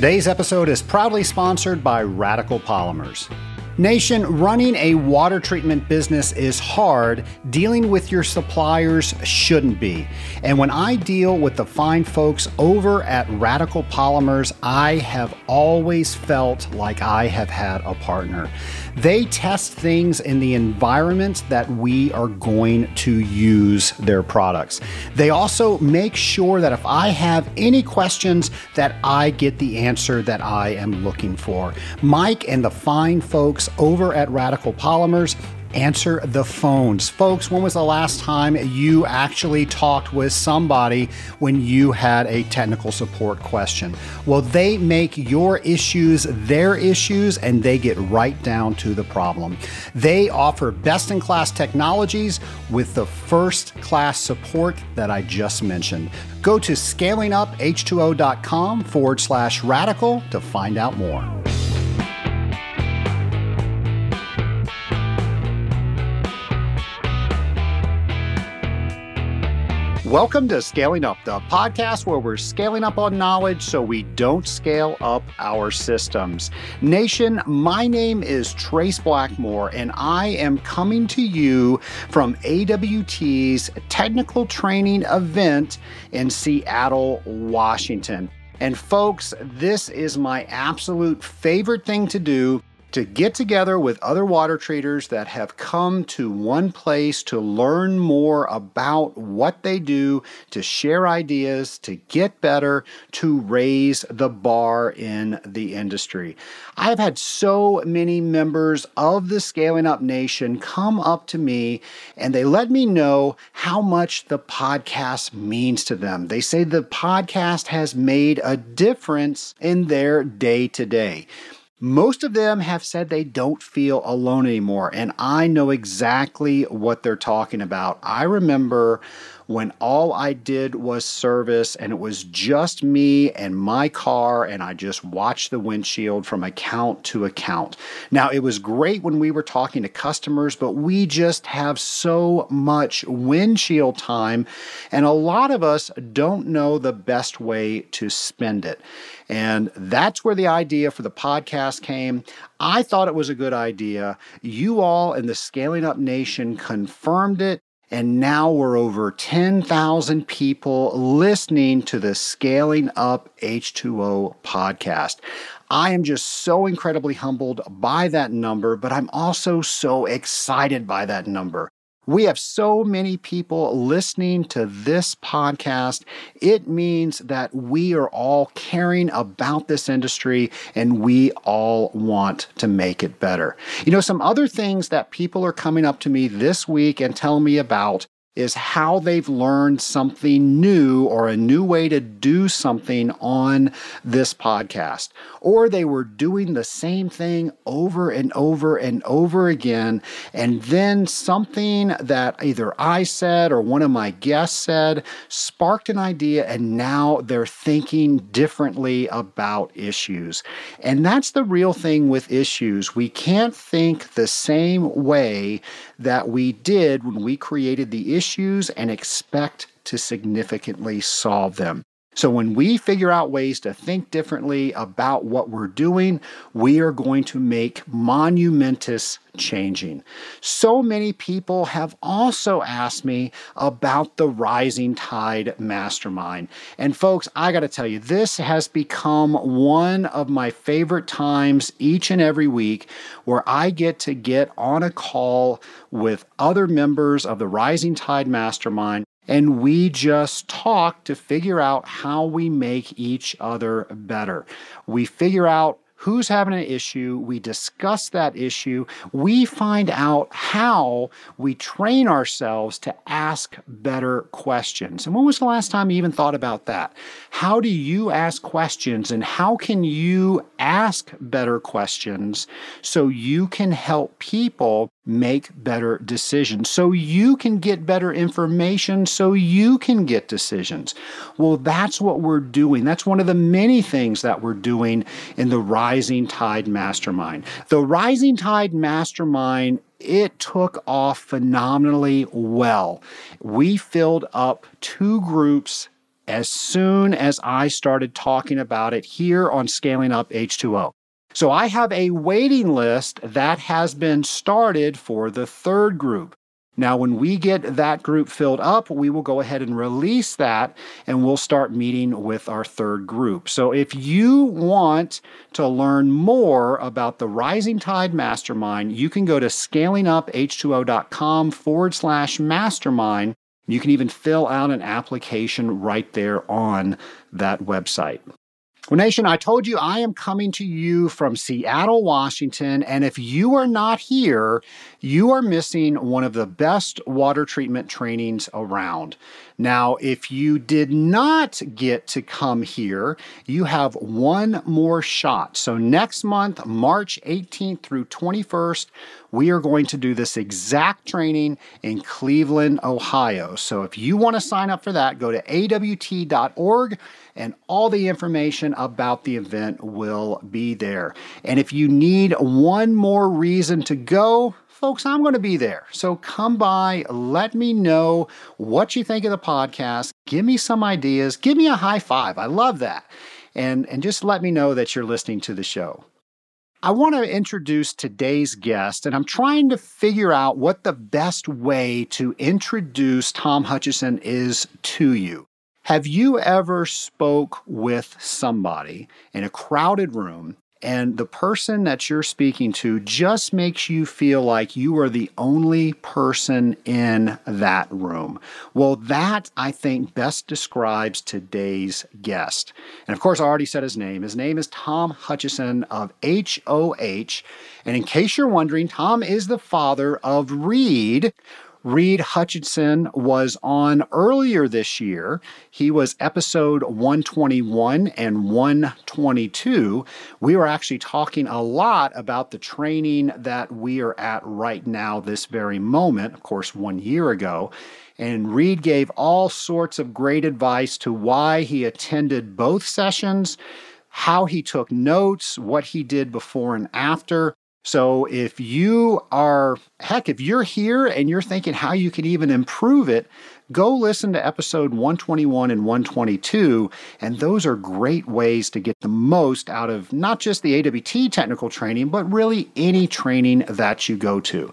Today's episode is proudly sponsored by Radical Polymers. Nation, running a water treatment business is hard. Dealing with your suppliers shouldn't be. And when I deal with the fine folks over at Radical Polymers, I have always felt like I have had a partner. They test things in the environment that we are going to use their products. They also make sure that if I have any questions that I get the answer that I am looking for. Mike and the fine folks over at Radical Polymers answer the phones. Folks, when was the last time you actually talked with somebody when you had a technical support question? Well, they make your issues their issues and they get right down to the problem. They offer best in class technologies with the first class support that I just mentioned. Go to scalinguph2o.com forward slash radical to find out more. Welcome to Scaling Up, the podcast where we're scaling up on knowledge so we don't scale up our systems. Nation, my name is Trace Blackmore, and I am coming to you from AWT's technical training event in Seattle, Washington. And folks, this is my absolute favorite thing to do to get together with other water treaters that have come to one place to learn more about what they do, to share ideas, to get better, to raise the bar in the industry. I've had so many members of the Scaling Up Nation come up to me and they let me know how much the podcast means to them. They say the podcast has made a difference in their day to day. Most of them have said they don't feel alone anymore, and I know exactly what they're talking about. I remember when all I did was service and it was just me and my car, and I just watched the windshield from account to account. Now, it was great when we were talking to customers, but we just have so much windshield time, and a lot of us don't know the best way to spend it. And that's where the idea for the podcast came. I thought it was a good idea. You all in the Scaling Up Nation confirmed it. And now we're over 10,000 people listening to the Scaling Up H2O podcast. I am just so incredibly humbled by that number, but I'm also so excited by that number. We have so many people listening to this podcast. It means that we are all caring about this industry and we all want to make it better. You know, some other things that people are coming up to me this week and telling me about is how they've learned something new or a new way to do something on this podcast. Or they were doing the same thing over and over and over again. And then something that either I said or one of my guests said sparked an idea, and now they're thinking differently about issues. And that's the real thing with issues. We can't think the same way that we did when we created the issues and expect to significantly solve them. So, when we figure out ways to think differently about what we're doing, we are going to make monumentous changing. So many people have also asked me about the Rising Tide Mastermind. And, folks, I got to tell you, this has become one of my favorite times each and every week where I get to get on a call with other members of the Rising Tide Mastermind and we just talk to figure out how we make each other better. We figure out who's having an issue, we discuss that issue, we find out how we train ourselves to ask better questions. And when was the last time you even thought about that? How do you ask questions and how can you ask better questions so you can help people make better decisions, so you can get better information, so you can get decisions. Well, that's what we're doing. That's one of the many things that we're doing in the Rising Tide Mastermind. The Rising Tide Mastermind it took off phenomenally well. We filled up two groups as soon as I started talking about it here on Scaling Up H2O. So I have a waiting list that has been started for the third group. Now, when we get that group filled up, we will go ahead and release that and we'll start meeting with our third group. So, if you want to learn more about the Rising Tide Mastermind, you can go to scalinguph2o.com forward slash mastermind. You can even fill out an application right there on that website. Well, Nation, I told you I am coming to you from Seattle, Washington. And if you are not here, you are missing one of the best water treatment trainings around. Now, if you did not get to come here, you have one more shot. So, next month, March 18th through 21st, we are going to do this exact training in Cleveland, Ohio. So, if you want to sign up for that, go to awt.org and all the information about the event will be there. And if you need one more reason to go, folks, I'm going to be there. So come by, let me know what you think of the podcast, give me some ideas, give me a high five. I love that. And, and just let me know that you're listening to the show. I want to introduce today's guest, and I'm trying to figure out what the best way to introduce Tom Hutchison is to you. Have you ever spoke with somebody in a crowded room and the person that you're speaking to just makes you feel like you are the only person in that room. Well, that I think best describes today's guest. And of course, I already said his name. His name is Tom Hutchison of HOH. And in case you're wondering, Tom is the father of Reed. Reed Hutchison was on earlier this year. He was episode 121 and 122. We were actually talking a lot about the training that we are at right now, this very moment, of course, one year ago. And Reed gave all sorts of great advice to why he attended both sessions, how he took notes, what he did before and after. So if you are, heck, if you're here and you're thinking how you can even improve it, go listen to episode 121 and 122. And those are great ways to get the most out of not just the AWT technical training, but really any training that you go to.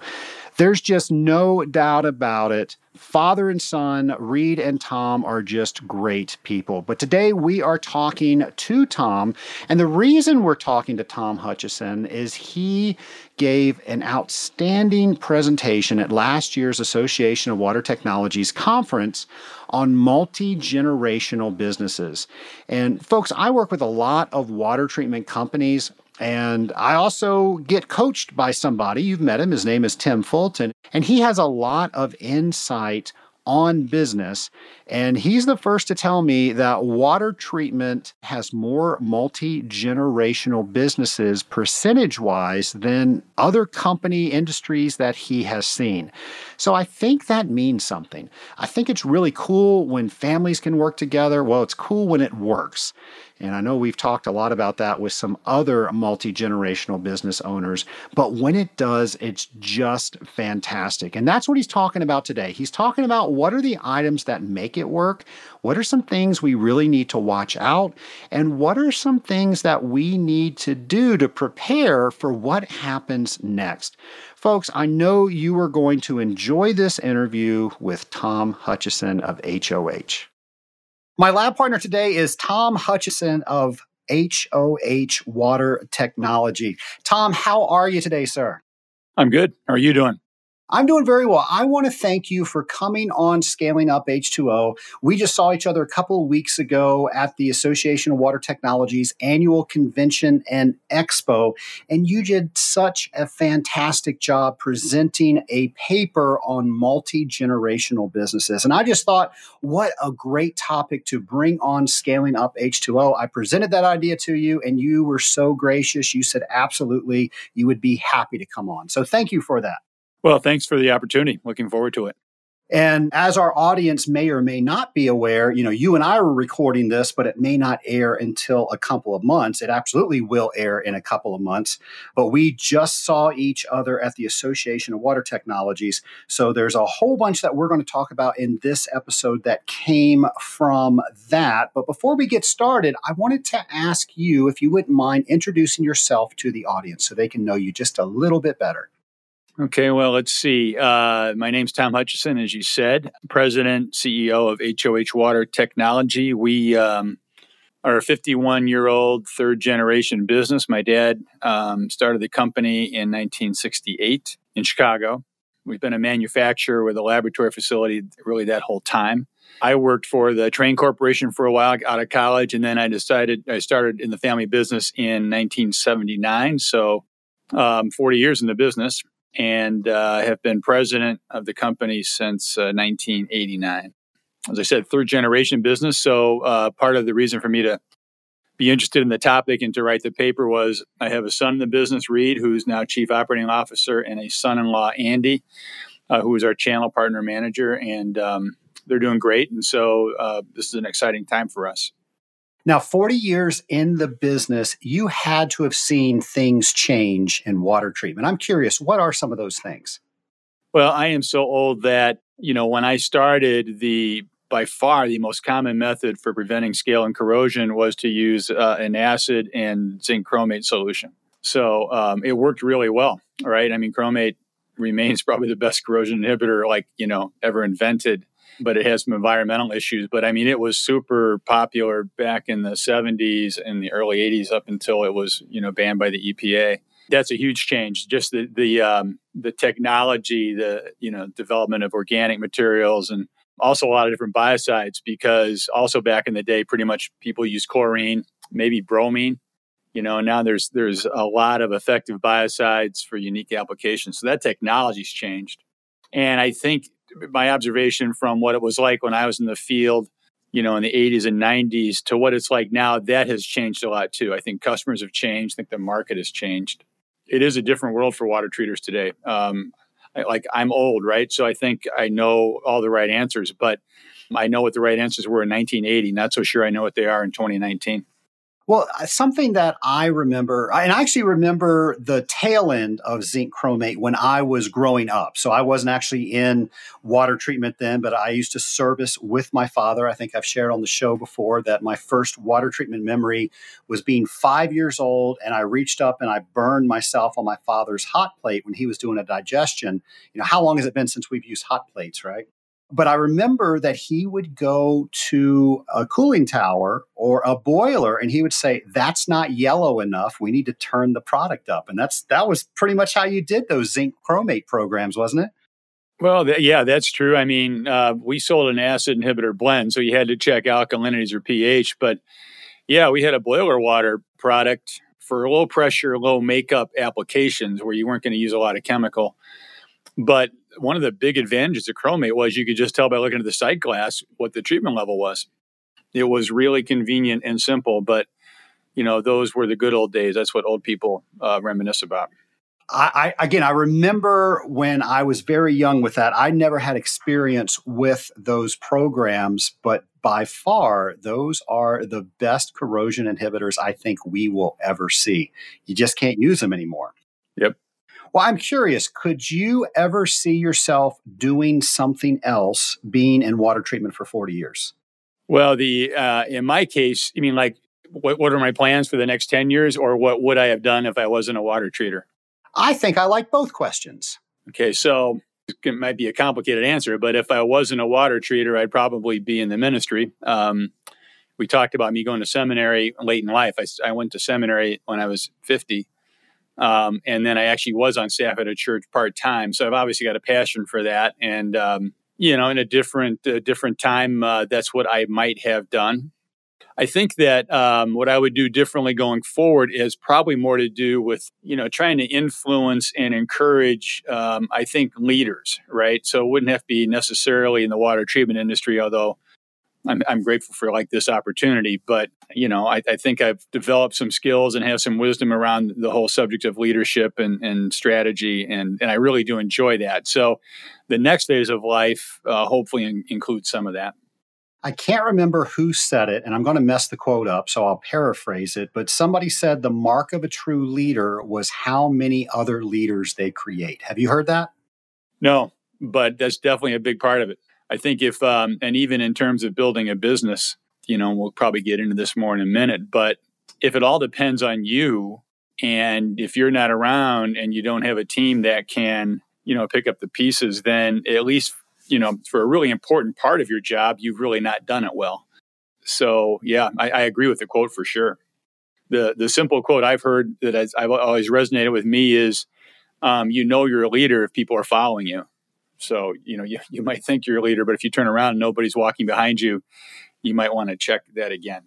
There's just no doubt about it. Father and son, Reed and Tom, are just great people. But today we are talking to Tom. And the reason we're talking to Tom Hutchison is he gave an outstanding presentation at last year's Association of Water Technologies conference on multi generational businesses. And folks, I work with a lot of water treatment companies and I also get coached by somebody. You've met him. His name is Tim Fulton. And he has a lot of insight on business. And he's the first to tell me that water treatment has more multi generational businesses percentage wise than other company industries that he has seen. So I think that means something. I think it's really cool when families can work together. Well, it's cool when it works. And I know we've talked a lot about that with some other multi generational business owners, but when it does, it's just fantastic. And that's what he's talking about today. He's talking about what are the items that make it work, what are some things we really need to watch out, and what are some things that we need to do to prepare for what happens next. Folks, I know you are going to enjoy this interview with Tom Hutchison of HOH. My lab partner today is Tom Hutchison of HOH Water Technology. Tom, how are you today, sir? I'm good. How are you doing? I'm doing very well. I want to thank you for coming on Scaling Up H2O. We just saw each other a couple of weeks ago at the Association of Water Technologies annual convention and expo, and you did such a fantastic job presenting a paper on multi generational businesses. And I just thought, what a great topic to bring on Scaling Up H2O. I presented that idea to you, and you were so gracious. You said, absolutely, you would be happy to come on. So thank you for that. Well, thanks for the opportunity. Looking forward to it. And as our audience may or may not be aware, you know, you and I were recording this, but it may not air until a couple of months. It absolutely will air in a couple of months. But we just saw each other at the Association of Water Technologies. So there's a whole bunch that we're going to talk about in this episode that came from that. But before we get started, I wanted to ask you if you wouldn't mind introducing yourself to the audience so they can know you just a little bit better. Okay, well, let's see. Uh, my name's Tom Hutchison, as you said, President, CEO of HOH Water Technology. We um, are a 51 year old third generation business. My dad um, started the company in 1968 in Chicago. We've been a manufacturer with a laboratory facility really that whole time. I worked for the Trane Corporation for a while out of college, and then I decided I started in the family business in 1979. So, um, 40 years in the business and uh, have been president of the company since uh, 1989. As I said, third generation business. So uh, part of the reason for me to be interested in the topic and to write the paper was I have a son in the business, Reed, who's now chief operating officer, and a son-in-law, Andy, uh, who is our channel partner manager, and um, they're doing great. And so uh, this is an exciting time for us. Now, 40 years in the business, you had to have seen things change in water treatment. I'm curious, what are some of those things? Well, I am so old that, you know, when I started, the by far the most common method for preventing scale and corrosion was to use uh, an acid and zinc chromate solution. So um, it worked really well, right? I mean, chromate remains probably the best corrosion inhibitor like, you know, ever invented but it has some environmental issues. But I mean, it was super popular back in the 70s and the early 80s up until it was, you know, banned by the EPA. That's a huge change. Just the the um, the technology, the you know development of organic materials, and also a lot of different biocides. Because also back in the day, pretty much people used chlorine, maybe bromine. You know, now there's there's a lot of effective biocides for unique applications. So that technology's changed, and I think my observation from what it was like when I was in the field, you know, in the 80s and 90s to what it's like now, that has changed a lot too. I think customers have changed. I think the market has changed. It is a different world for water treaters today. Um, I, like I'm old, right? So I think I know all the right answers, but I know what the right answers were in 1980. Not so sure I know what they are in 2019. Well, uh, something that I remember, and I actually remember the tail end of zinc chromate when I was growing up. So I wasn't actually in water treatment then, but I used to service with my father. I think I've shared on the show before that my first water treatment memory was being five years old, and I reached up and I burned myself on my father's hot plate when he was doing a digestion. You know, how long has it been since we've used hot plates, right? But I remember that he would go to a cooling tower or a boiler and he would say, That's not yellow enough. We need to turn the product up. And that's that was pretty much how you did those zinc chromate programs, wasn't it? Well, th- yeah, that's true. I mean, uh, we sold an acid inhibitor blend, so you had to check alkalinities or pH. But yeah, we had a boiler water product for low pressure, low makeup applications where you weren't going to use a lot of chemical. But one of the big advantages of chromate was you could just tell by looking at the sight glass what the treatment level was. It was really convenient and simple, but you know those were the good old days. That's what old people uh, reminisce about. I, I, again, I remember when I was very young with that. I never had experience with those programs, but by far, those are the best corrosion inhibitors I think we will ever see. You just can't use them anymore. Yep. Well, I'm curious, could you ever see yourself doing something else being in water treatment for 40 years? Well, the uh, in my case, I mean like what, what are my plans for the next 10 years or what would I have done if I wasn't a water treater? I think I like both questions. Okay, so it might be a complicated answer, but if I wasn't a water treater, I'd probably be in the ministry. Um, we talked about me going to seminary late in life. I, I went to seminary when I was 50 um, and then I actually was on staff at a church part time. So I've obviously got a passion for that. And, um, you know, in a different, different time, uh, that's what I might have done. I think that um, what I would do differently going forward is probably more to do with, you know, trying to influence and encourage, um, I think, leaders, right? So it wouldn't have to be necessarily in the water treatment industry, although I'm, I'm grateful for like this opportunity. But you know, I, I, think I've developed some skills and have some wisdom around the whole subject of leadership and, and strategy, and and I really do enjoy that. So, the next phase of life uh, hopefully in, includes some of that. I can't remember who said it, and I'm going to mess the quote up, so I'll paraphrase it. But somebody said the mark of a true leader was how many other leaders they create. Have you heard that? No, but that's definitely a big part of it. I think if, um, and even in terms of building a business, you know, we'll probably get into this more in a minute, but if it all depends on you, and if you're not around and you don't have a team that can, you know, pick up the pieces, then at least, you know, for a really important part of your job, you've really not done it well. So, yeah, I, I agree with the quote for sure. The the simple quote I've heard that has, I've always resonated with me is, um, "You know you're a leader if people are following you." So, you know, you, you might think you're a leader, but if you turn around and nobody's walking behind you, you might want to check that again.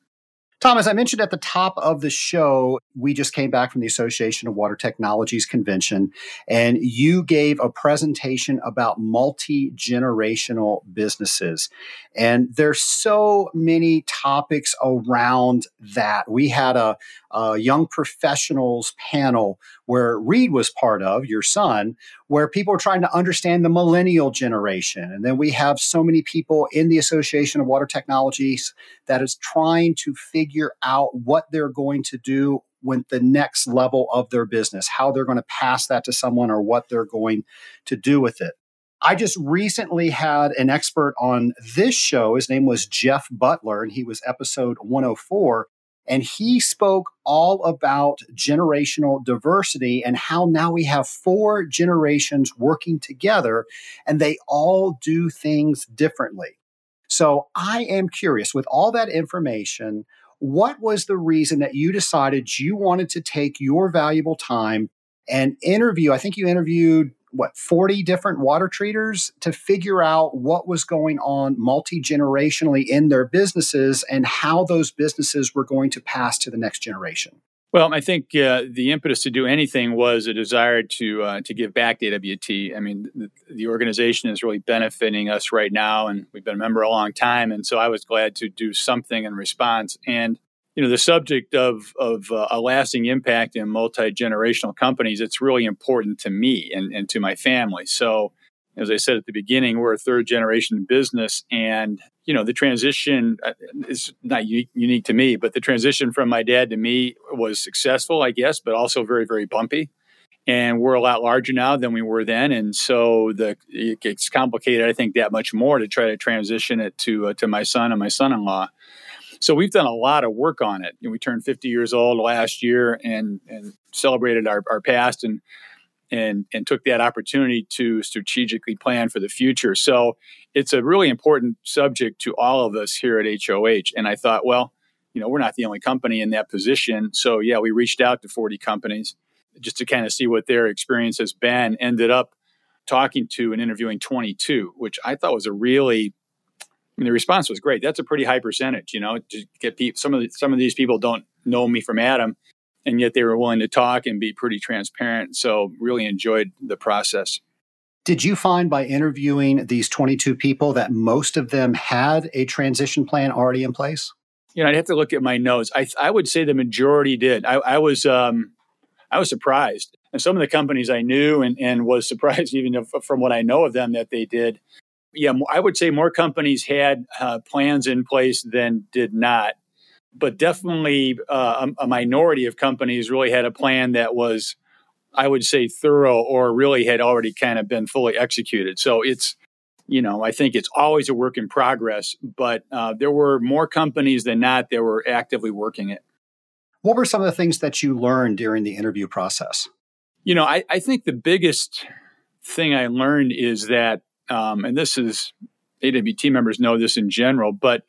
Thomas, I mentioned at the top of the show, we just came back from the Association of Water Technologies convention, and you gave a presentation about multi generational businesses. And there's so many topics around that. We had a, a young professionals panel where Reed was part of, your son, where people are trying to understand the millennial generation. And then we have so many people in the Association of Water Technologies that is trying to figure out what they're going to do with the next level of their business, how they're going to pass that to someone or what they're going to do with it. I just recently had an expert on this show. His name was Jeff Butler, and he was episode 104. And he spoke all about generational diversity and how now we have four generations working together and they all do things differently. So I am curious with all that information, what was the reason that you decided you wanted to take your valuable time and interview? I think you interviewed what 40 different water treaters to figure out what was going on multi-generationally in their businesses and how those businesses were going to pass to the next generation well, I think uh, the impetus to do anything was a desire to uh, to give back to AWT. I mean, the, the, organization is really benefiting us right now, and we've been a member a long time. And so I was glad to do something in response. And you know the subject of of uh, a lasting impact in multi generational companies it's really important to me and, and to my family. So as i said at the beginning we're a third generation business and you know the transition uh, is not unique, unique to me but the transition from my dad to me was successful i guess but also very very bumpy. And we're a lot larger now than we were then. And so the it gets complicated i think that much more to try to transition it to uh, to my son and my son-in-law so we've done a lot of work on it. we turned 50 years old last year and, and celebrated our, our past and and and took that opportunity to strategically plan for the future. So it's a really important subject to all of us here at HOH. And I thought, well, you know, we're not the only company in that position. So yeah, we reached out to 40 companies just to kind of see what their experience has been. Ended up talking to and interviewing 22, which I thought was a really mean, the response was great. That's a pretty high percentage, you know, to get people, some of the, some of these people don't know me from Adam and yet they were willing to talk and be pretty transparent. So really enjoyed the process. Did you find by interviewing these 22 people that most of them had a transition plan already in place? You know, I'd have to look at my notes. I, I would say the majority did. I, I was um, I was surprised, and some of the companies I knew and, and was surprised even from what I know of them that they did yeah, I would say more companies had uh, plans in place than did not, but definitely uh, a, a, minority of companies really had a plan that was, I would say, thorough or really had already kind of been fully executed. So it's, you know, I think it's always a work in progress, but uh, there were more companies than not that were actively working it. What were some of the things that you learned during the interview process? You know, I, I think the biggest thing I learned is that um, and this is AWT members know this in general, but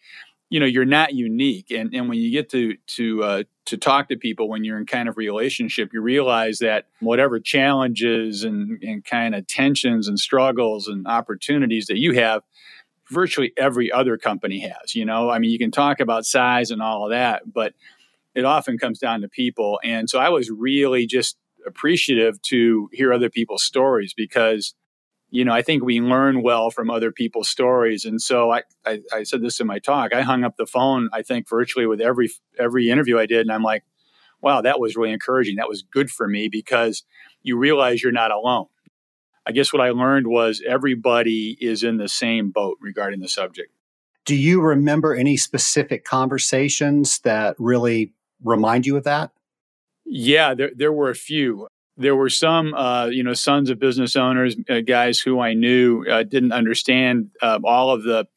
you know you're not unique, and and when you get to to uh, to talk to people when you're in kind of relationship, you realize that whatever challenges and and kind of tensions and struggles and opportunities that you have, virtually every other company has. You know, I mean, you can talk about size and all of that, but it often comes down to people. And so I was really just appreciative to hear other people's stories because you know, I think we learn well from other people's stories. And so I, I, I, said this in my talk. I hung up the phone, I think, virtually with every every interview I did. And I'm like, wow, that was really encouraging. That was good for me because you realize you're not alone. I guess what I learned was everybody is in the same boat regarding the subject. Do you remember any specific conversations that really remind you of that? Yeah, there, there were a few there were some, uh, you know, sons of business owners, uh, guys who I knew uh, didn't understand uh, all of the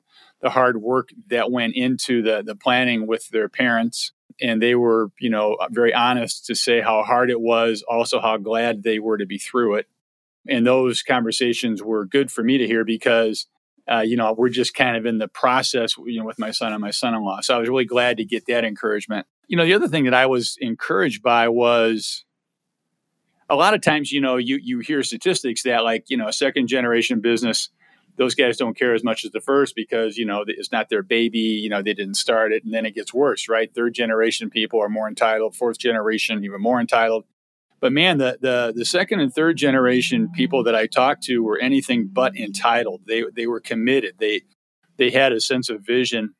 the hard work that went into the the planning with their parents, and they were, you know, very honest to say how hard it was, also how glad they were to be through it. And those conversations were good for me to hear because, uh, you know, we're just kind of in the process, you know, with my son and my son-in-law. So I was really glad to get that encouragement. You know, the other thing that I was encouraged by was a lot of times, you know, you you hear statistics that like you know a second generation business, those guys don't care as much as the first because you know it's not their baby. You know, they didn't start it, and then it gets worse, right? Third generation people are more entitled. Fourth generation even more entitled. But man, the the the second and third generation people that I talked to were anything but entitled. They they were committed. They they had a sense of vision,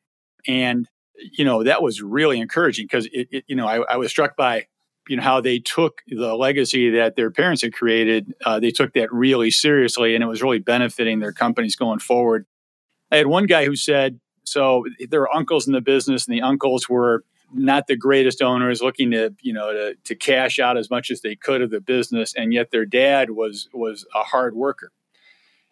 and you know that was really encouraging because it, it, you know I, I was struck by you know how they took the legacy that their parents had created uh, they took that really seriously and it was really benefiting their companies going forward. I had one guy who said so there were uncles in the business and the uncles were not the greatest owners looking to you know to, to cash out as much as they could of the business and yet their dad was was a hard worker.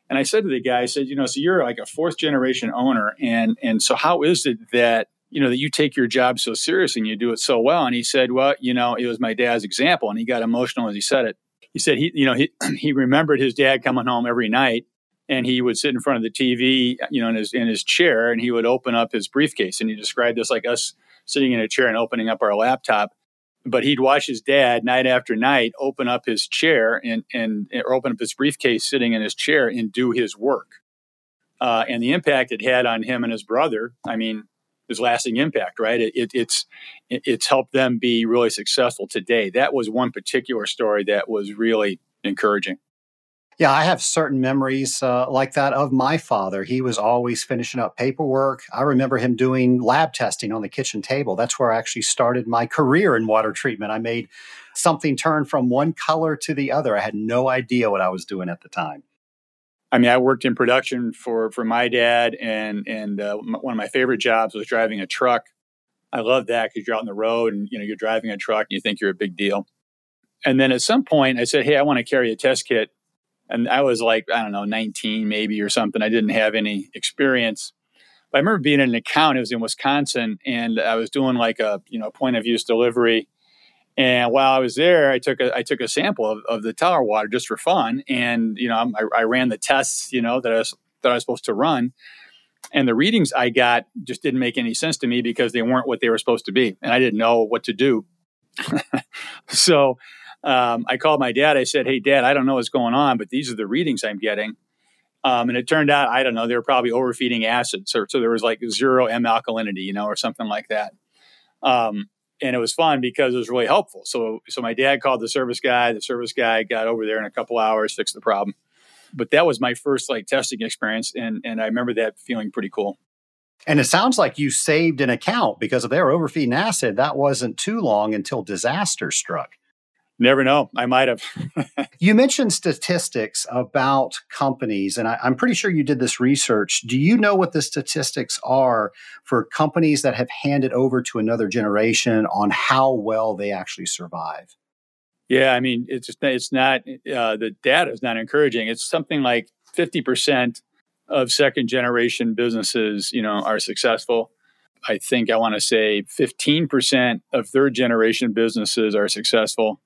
And i said to the guy i said you know so you're like a fourth generation owner and and so how is it that you know, that you take your job so seriously and you do it so well. And he said, well, you know, it was my dad's example. And he got emotional as he said it. He said he, you know, he, he remembered his dad coming home every night and he would sit in front of the TV, you know, in his, in his chair and he would open up his briefcase. And he described this like us sitting in a chair and opening up our laptop. But he'd watch his dad night after night open up his chair and, and or open up his briefcase sitting in his chair and do his work. Uh, and the impact it had on him and his brother. I mean, is lasting impact, right? It, it, it's it's helped them be really successful today. That was one particular story that was really encouraging. Yeah, I have certain memories uh, like that of my father. He was always finishing up paperwork. I remember him doing lab testing on the kitchen table. That's where I actually started my career in water treatment. I made something turn from one color to the other. I had no idea what I was doing at the time. I mean, I worked in production for for my dad, and and uh, one of my favorite jobs was driving a truck. I love that because you're out on the road and you know you're driving a truck and you think you're a big deal. And then at some point, I said, "Hey, I want to carry a test kit," and I was like, I don't know, 19 maybe or something. I didn't have any experience. But I remember being in an account. It was in Wisconsin, and I was doing like a you know point of use delivery and while I was there, I took a I took a sample of, of the teller water just for fun, and you know I, I, ran the tests you know that I was that I was supposed to run, and the readings I got just didn't make any sense to me because they weren't what they were supposed to be, and I didn't know what to do. so um, I called my dad. I said, "Hey, Dad, I don't know what's going on, but these are the readings I'm getting." Um, and it turned out I don't know they were probably overfeeding acid, so, so there was like zero M alkalinity, you know, or something like that. Um, and it was fun because it was really helpful. So, so my dad called the service guy. The service guy got over there in a couple hours, fixed the problem. But that was my first like testing experience, and and I remember that feeling pretty cool. And it sounds like you saved an account because if they were overfeeding acid, that wasn't too long until disaster struck. Never know. I might have. you mentioned statistics about companies, and I, am pretty sure you did this research. Do you know what the statistics are for companies that have handed over to another generation on how well they actually survive? Yeah, I mean, it's just, it's not uh, the data is not encouraging. It's something like 50% of second generation businesses, you know, are successful. I think I want to say 15% of third generation businesses are successful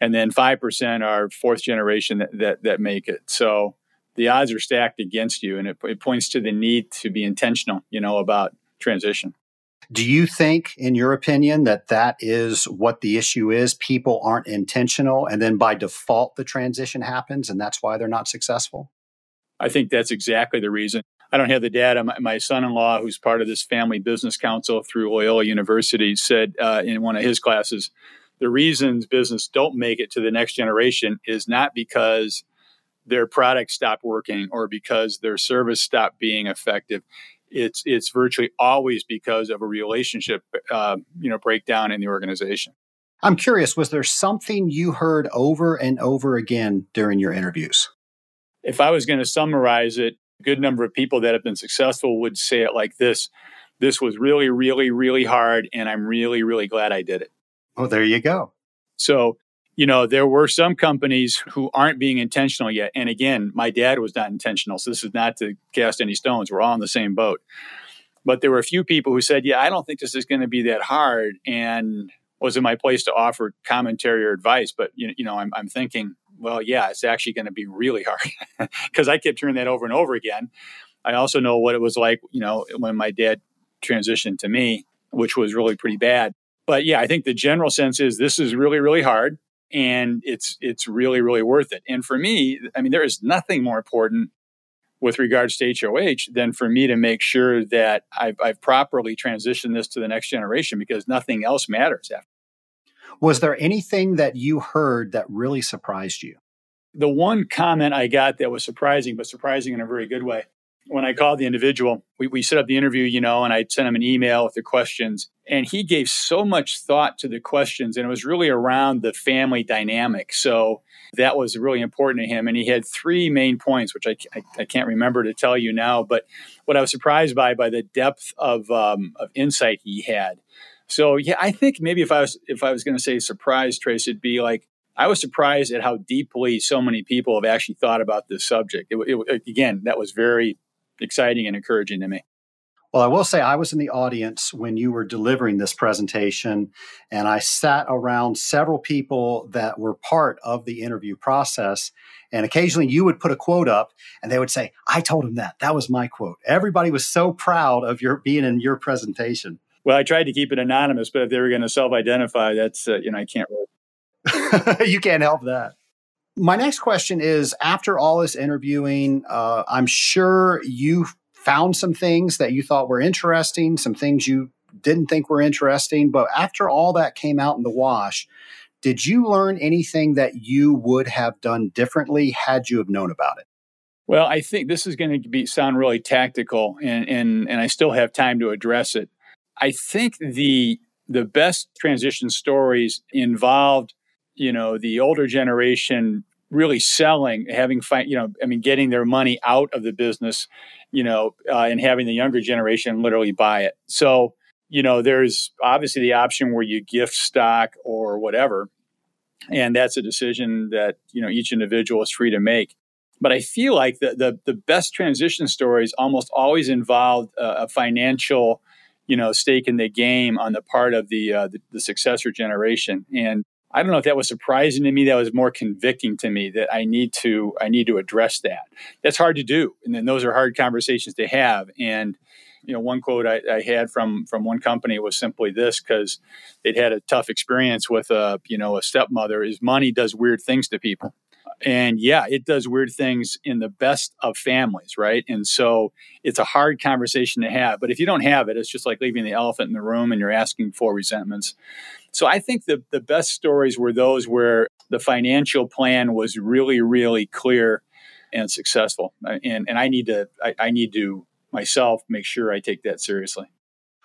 and then 5% are fourth generation that, that, that make it. So the odds are stacked against you. And it, it points to the need to be intentional, you know, about transition. Do you think, in your opinion, that that is what the issue is? People aren't intentional, and then by default, the transition happens, and that's why they're not successful? I think that's exactly the reason. I don't have the data. My, my son-in-law, who's part of this family business council through Loyola University, said uh, in one of his classes, the reasons business don't make it to the next generation is not because their product stopped working or because their service stopped being effective. It's it's virtually always because of a relationship, uh, you know, breakdown in the organization. I'm curious, was there something you heard over and over again during your interviews? If I was going to summarize it, a good number of people that have been successful would say it like this This was really, really, really hard, and I'm really, really glad I did it. Oh, there you go. So, you know, there were some companies who aren't being intentional yet. And again, my dad was not intentional. So this is not to cast any stones. We're all in the same boat. But there were a few people who said, Yeah, I don't think this is going to be that hard. And was in my place to offer commentary or advice. But you, you know, I'm, I'm thinking, well, yeah, it's actually going to be really hard because I kept hearing that over and over again. I also know what it was like, you know, when my dad transitioned to me, which was really pretty bad. But yeah, I think the general sense is this is really, really hard and it's it's really, really worth it. And for me, I mean, there is nothing more important with regards to HOH than for me to make sure that I've, I've properly transitioned this to the next generation because nothing else matters after. Was there anything that you heard that really surprised you? The one comment I got that was surprising, but surprising in a very good way, when I called the individual, we, we set up the interview, you know, and I sent him an email with the questions. And he gave so much thought to the questions, and it was really around the family dynamic. So that was really important to him. And he had three main points, which I, I, I can't remember to tell you now. But what I was surprised by, by the depth of, um, of insight he had. So yeah, I think maybe if I was if I was going to say surprise, Trace, it'd be like I was surprised at how deeply so many people have actually thought about this subject. It, it, again, that was very exciting and encouraging to me. Well, I will say I was in the audience when you were delivering this presentation, and I sat around several people that were part of the interview process. And occasionally you would put a quote up and they would say, I told him that. That was my quote. Everybody was so proud of your being in your presentation. Well, I tried to keep it anonymous, but if they were going to self identify, that's, uh, you know, I can't really. you can't help that. My next question is after all this interviewing, uh, I'm sure you found some things that you thought were interesting, some things you didn't think were interesting. But after all that came out in the wash, did you learn anything that you would have done differently had you have known about it? Well, I think this is going to be sound really tactical, and and and I still have time to address it. I think the the best transition stories involved, you know, the older generation really selling, having you know, I mean, getting their money out of the business, you know, uh, and having the younger generation literally buy it. So, you know, there's obviously the option where you gift stock or whatever, and that's a decision that you know each individual is free to make. But I feel like the the, the best transition stories almost always involved a, a financial, you know, stake in the game on the part of the, uh, the the successor generation, and I don't know if that was surprising to me. That was more convicting to me that I need to I need to address that. That's hard to do, and then those are hard conversations to have. And you know, one quote I, I had from from one company was simply this because they'd had a tough experience with a you know a stepmother. Is money does weird things to people, and yeah, it does weird things in the best of families, right? And so it's a hard conversation to have. But if you don't have it, it's just like leaving the elephant in the room and you're asking for resentments. So I think the, the best stories were those where the financial plan was really, really clear and successful. Uh, and, and I need to, I, I need to myself make sure I take that seriously.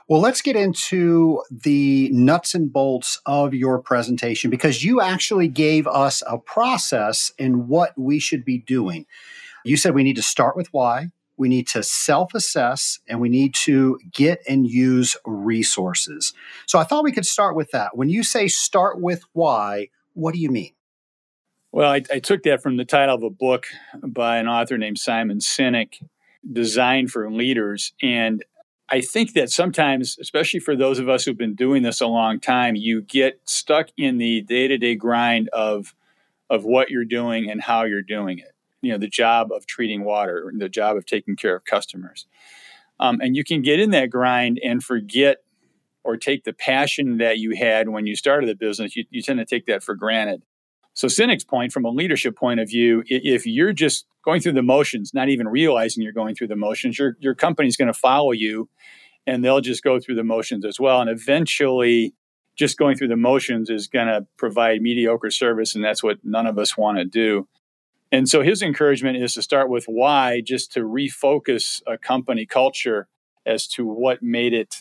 Well, let's get into the nuts and bolts of your presentation because you actually gave us a process in what we should be doing. You said we need to start with why, we need to self assess, and we need to get and use resources. So I thought we could start with that. When you say start with why, what do you mean? Well, I, I took that from the title of a book by an author named Simon Sinek, Designed for Leaders. And I think that sometimes, especially for those of us who've been doing this a long time, you get stuck in the day to day grind of, of what you're doing and how you're doing it you know the job of treating water, the job of taking care of customers, um, and you can get in that grind and forget or take the passion that you had when you started the business. You, you tend to take that for granted. So Sinek's point, from a leadership point of view, if you're just going through the motions, not even realizing you're going through the motions, your your company's going to follow you, and they'll just go through the motions as well, and eventually. Just going through the motions is going to provide mediocre service, and that's what none of us want to do. And so his encouragement is to start with why, just to refocus a company culture as to what made it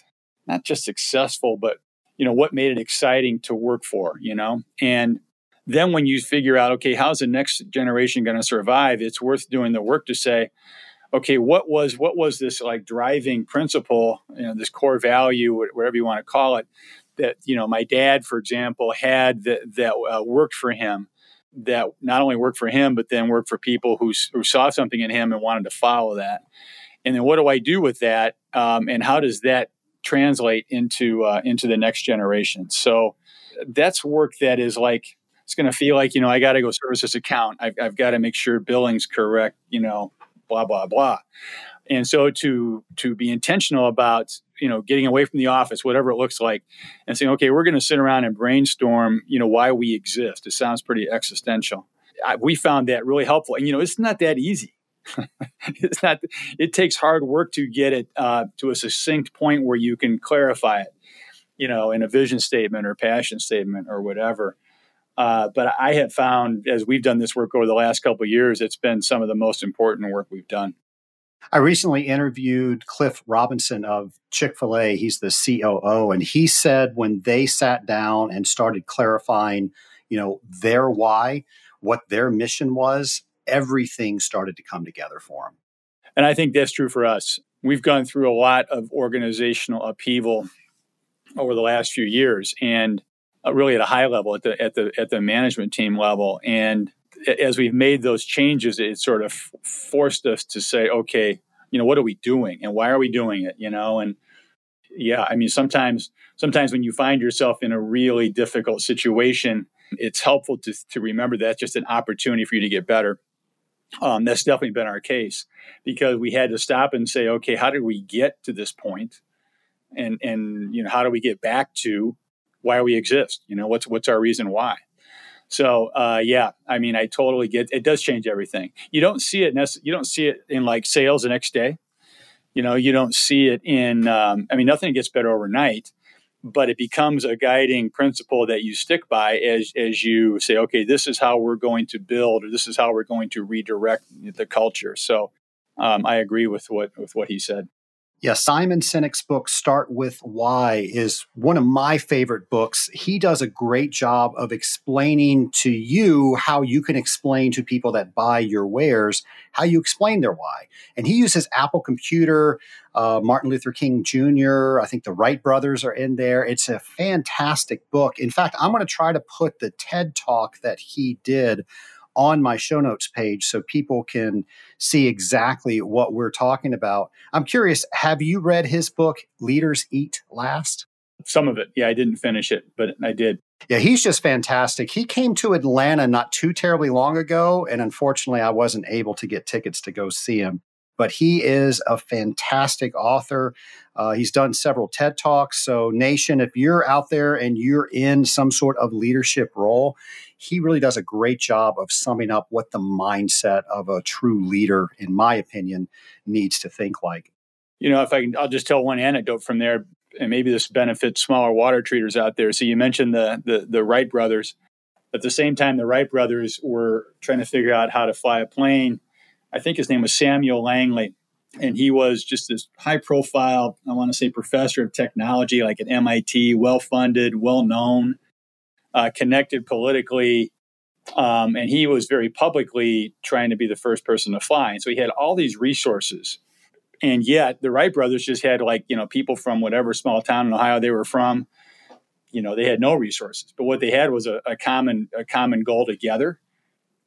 not just successful, but you know what made it exciting to work for. You know, and then when you figure out, okay, how's the next generation going to survive? It's worth doing the work to say, okay, what was what was this like driving principle, you know, this core value, whatever you want to call it, that you know my dad, for example, had that that uh, worked for him that not only worked for him, but then worked for people who, who saw something in him and wanted to follow that. And then what do I do with that? Um, and how does that translate into uh, into the next generation? So that's work that is like it's going to feel like you know I got to go service this account. I've, I've got to make sure billing's correct. You know, blah blah blah. And so to to be intentional about you know getting away from the office whatever it looks like and saying okay we're going to sit around and brainstorm you know why we exist. It sounds pretty existential. I, we found that really helpful and you know it's not that easy. It's not it takes hard work to get it uh, to a succinct point where you can clarify it you know in a vision statement or passion statement or whatever. Uh, but i have found as we've done this work over the last couple years it's been some of the most important work we've done I recently interviewed Cliff Robinson of Chick fil A. He's the COO. And he said when they sat down and started clarifying, you know, their why, what their mission was, everything started to come together for them. And I think that's true for us. We've gone through a lot of organizational upheaval over the last few years and uh, really at a high level at the at the at the management team level and as we've made those changes, it sort of forced us to say, okay, you know, what are we doing and why are we doing it? You know, and yeah, I mean, sometimes, sometimes when you find yourself in a really difficult situation, it's helpful to, to remember that's just an opportunity for you to get better. Um, that's definitely been our case because we had to stop and say, okay, how did we get to this point? And, and, you know, how do we get back to why we exist? You know, what's, what's our reason why? So uh, yeah, I mean, I totally get it. Does change everything. You don't see it. Nece- you don't see it in like sales the next day. You know, you don't see it in. Um, I mean, nothing gets better overnight, but it becomes a guiding principle that you stick by as as you say, okay, this is how we're going to build, or this is how we're going to redirect the culture. So um, I agree with what with what he said. Yeah, Simon Sinek's book, Start With Why, is one of my favorite books. He does a great job of explaining to you how you can explain to people that buy your wares how you explain their why. And he uses Apple Computer, uh, Martin Luther King Jr., I think the Wright brothers are in there. It's a fantastic book. In fact, I'm going to try to put the TED talk that he did on my show notes page so people can see exactly what we're talking about. I'm curious, have you read his book, Leaders Eat Last? Some of it. Yeah, I didn't finish it, but I did. Yeah, he's just fantastic. He came to Atlanta not too terribly long ago, and unfortunately, I wasn't able to get tickets to go see him but he is a fantastic author. Uh, he's done several TED Talks. So, Nation, if you're out there and you're in some sort of leadership role, he really does a great job of summing up what the mindset of a true leader, in my opinion, needs to think like. You know, if I can, I'll just tell one anecdote from there, and maybe this benefits smaller water treaters out there. So, you mentioned the the, the Wright brothers. At the same time, the Wright brothers were trying to figure out how to fly a plane I think his name was Samuel Langley. And he was just this high profile, I want to say, professor of technology, like at MIT, well funded, well known, uh, connected politically. Um, and he was very publicly trying to be the first person to fly. And so he had all these resources. And yet the Wright brothers just had like, you know, people from whatever small town in Ohio they were from, you know, they had no resources. But what they had was a, a common a common goal together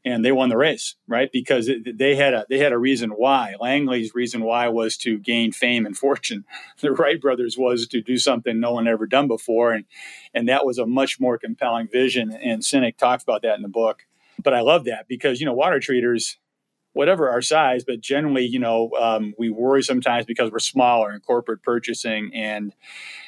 and they won the race, right? Because it, they had a they had a reason why. Langley's reason why was to gain fame and fortune. The Wright brothers was to do something no one ever done before, and and that was a much more compelling vision. And Sinek talks about that in the book. But I love that because you know water treaters, whatever our size, but generally you know um, we worry sometimes because we're smaller in corporate purchasing and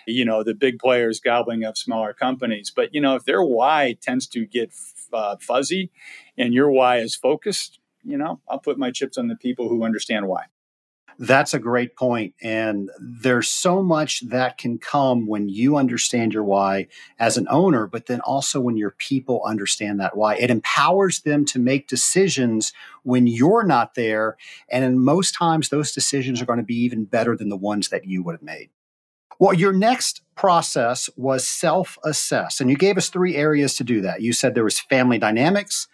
you know the big players gobbling up smaller companies. But you know if their why tends to get uh, fuzzy and your why is focused, you know, I'll put my chips on the people who understand why. That's a great point. And there's so much that can come when you understand your why as an owner, but then also when your people understand that why. It empowers them to make decisions when you're not there. And in most times, those decisions are going to be even better than the ones that you would have made. Well, your next process was self assess. And you gave us three areas to do that. You said there was family dynamics,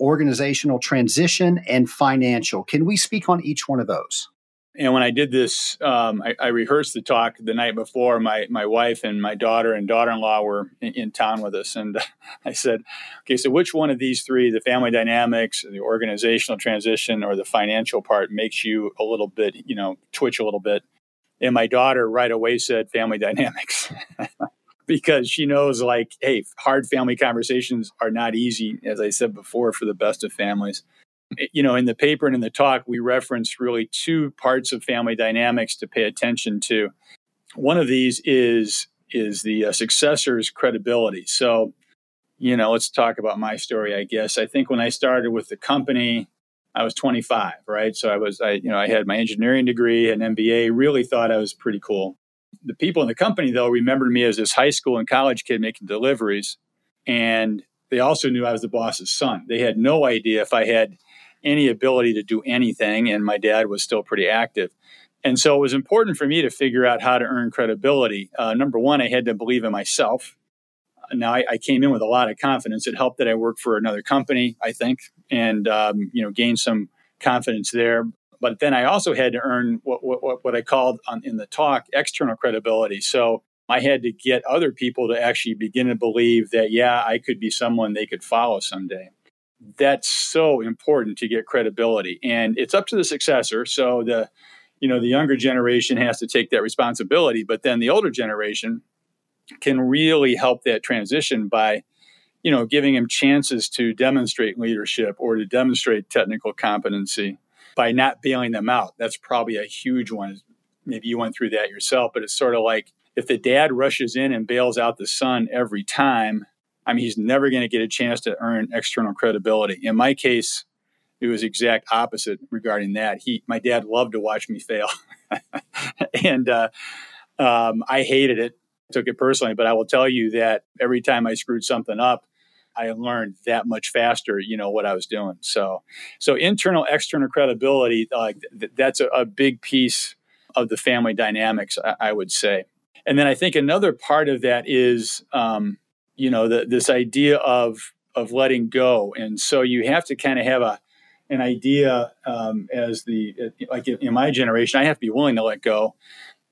organizational transition, and financial. Can we speak on each one of those? And when I did this, um, I, I, rehearsed the talk the night before. My my wife and my daughter and daughter in law were in, in, town with us, and I said, "Okay, so which one of these three, the family dynamics, the organizational transition, or the financial part, makes you a little bit, you know, twitch a little bit?" And my daughter right away said, "Family dynamics." because she knows like hey hard family conversations are not easy as i said before for the best of families you know, in the paper and in the talk, we reference really two parts of family dynamics to pay attention to. One of these is is the uh, successor's credibility. So, you know, let's talk about my story. I guess I think when I started with the company, I was 25, right? So I was, I you know, I had my engineering degree, and MBA. Really thought I was pretty cool. The people in the company, though, remembered me as this high school and college kid making deliveries, and they also knew I was the boss's son. They had no idea if I had any ability to do anything, and my dad was still pretty active. And so it was important for me to figure out how to earn credibility. Uh, number one, I had to believe in myself. Now I, I, came in with a lot of confidence. It helped that I worked for another company, I think, and um, you know gained some confidence there. But then I also had to earn what what, what I called on, in the talk external credibility. So I had to get other people to actually begin to believe that yeah, I could be someone they could follow someday that's so important to get credibility and it's up to the successor so the you know the younger generation has to take that responsibility but then the older generation can really help that transition by you know giving them chances to demonstrate leadership or to demonstrate technical competency by not bailing them out that's probably a huge one maybe you went through that yourself but it's sort of like if the dad rushes in and bails out the son every time I mean, he's never going to get a chance to earn external credibility. In my case, it was exact opposite regarding that. He, my dad, loved to watch me fail, and uh, um, I hated it. Took it personally, but I will tell you that every time I screwed something up, I learned that much faster. You know what I was doing. So, so internal, external credibility, uh, th- that's a, a, big piece of the family dynamics, I, I, would say. And then I think another part of that is um, you know the, this idea of of letting go and so you have to kind of have a an idea um, as the like in my generation i have to be willing to let go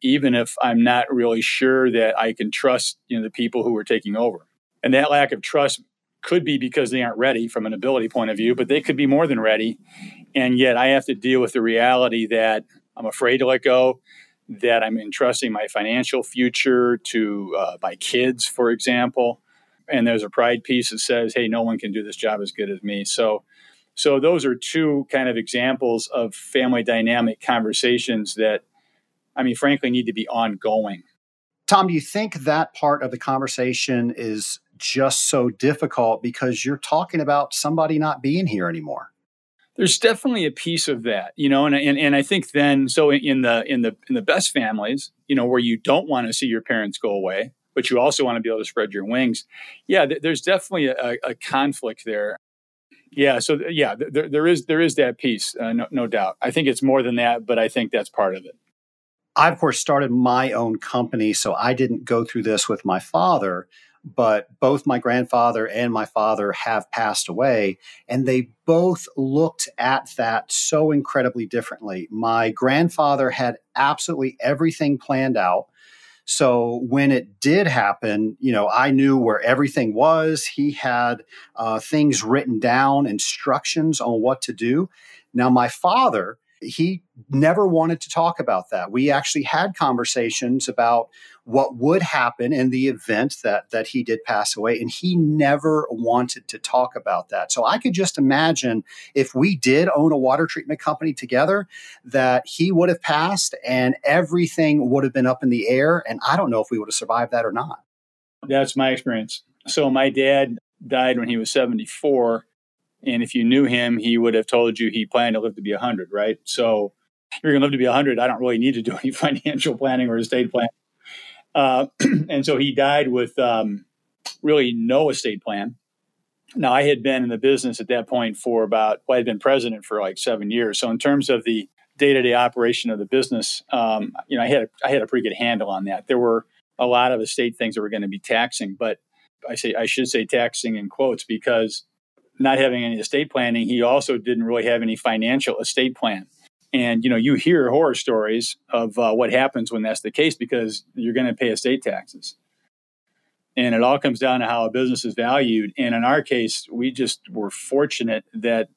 even if i'm not really sure that i can trust you know the people who are taking over. And that lack of trust could be because they aren't ready from an ability point of view but they could be more than ready. And yet i have to deal with the reality that i'm afraid to let go that i'm entrusting my financial future to uh, my kids for example. And there's a pride piece that says, "Hey, no one can do this job as good as me." So, so those are two kind of examples of family dynamic conversations that, I mean, frankly, need to be ongoing. Tom, do you think that part of the conversation is just so difficult because you're talking about somebody not being here anymore? There's definitely a piece of that, you know, and, and and I think then so in the in the in the best families, you know, where you don't want to see your parents go away, but you also want to be able to spread your wings. Yeah, th- there's definitely a, a, conflict there. Yeah, so th- yeah, th- there, there is there is that piece, uh, no, no doubt. I think it's more than that, but I think that's part of it. I, of course, started my own company, so I didn't go through this with my father, but both my grandfather and my father have passed away, and they both looked at that so incredibly differently. My grandfather had absolutely everything planned out. So when it did happen, you know, I knew where everything was. He had uh, things written down, instructions on what to do. Now, my father, he never wanted to talk about that. We actually had conversations about what would happen in the event that that he did pass away and he never wanted to talk about that. So i could just imagine if we did own a water treatment company together that he would have passed and everything would have been up in the air and i don't know if we would have survived that or not. That's my experience. So my dad died when he was 74 and if you knew him he would have told you he planned to live to be 100 right so you're going to live to be 100. I don't really need to do any financial planning or estate planning. Uh, and so he died with um, really no estate plan. Now, I had been in the business at that point for about, well, I had been president for like seven years. So, in terms of the day to day operation of the business, um, you know, I had, a, I had a pretty good handle on that. There were a lot of estate things that were going to be taxing, but I say, I should say taxing in quotes because not having any estate planning, he also didn't really have any financial estate plan. And you know, you hear horror stories of uh, what happens when that's the case because you're going to pay estate taxes. And it all comes down to how a business is valued. And in our case, we just were fortunate that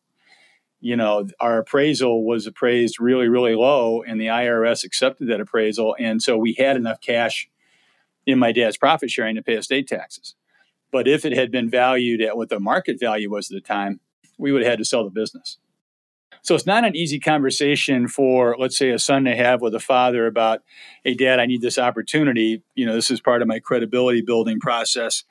you know our appraisal was appraised really, really low, and the IRS accepted that appraisal, and so we had enough cash in my dad's profit sharing to pay estate taxes. But if it had been valued at what the market value was at the time, we would have had to sell the business. So it's not an easy conversation for, let's say, a son to have with a father about, hey, dad, I need this opportunity. You know, this is part of my credibility building process.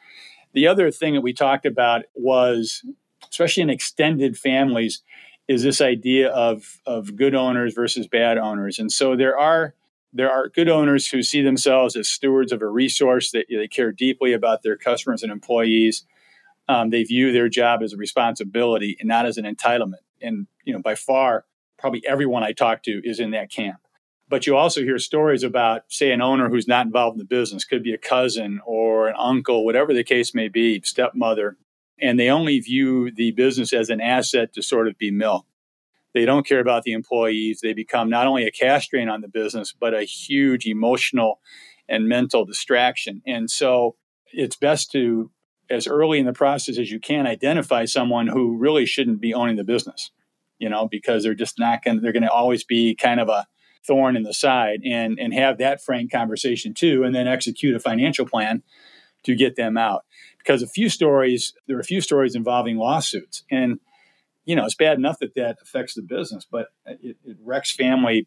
The other thing that we talked about was, especially in extended families, is this idea of, of good owners versus bad owners. And so there are there are good owners who see themselves as stewards of a resource that they care deeply about their customers and employees. Um, they view their job as a responsibility and not as an entitlement. And you know, by far, probably everyone I talk to is in that camp. But you also hear stories about, say, an owner who's not involved in the business, could be a cousin or an uncle, whatever the case may be, stepmother, and they only view the business as an asset to sort of be milked. They don't care about the employees. They become not only a cash drain on the business, but a huge emotional and mental distraction. And so it's best to, as early in the process as you can, identify someone who really shouldn't be owning the business, you know, because they're just not going to, they're going to always be kind of a thorn in the side and, and have that frank conversation too, and then execute a financial plan to get them out. Because a few stories, there are a few stories involving lawsuits. And you know, it's bad enough that that affects the business, but it, it wrecks family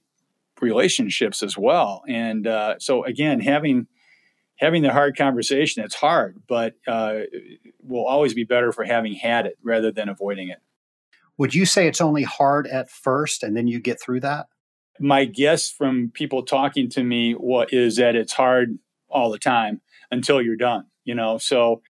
relationships as well. And uh, so again, having having the hard conversation, it's hard, but uh, will always be better for having had it rather than avoiding it. Would you say it's only hard at first and then you get through that? My guess from people talking to me what is that it's hard all the time until you're done, you know. So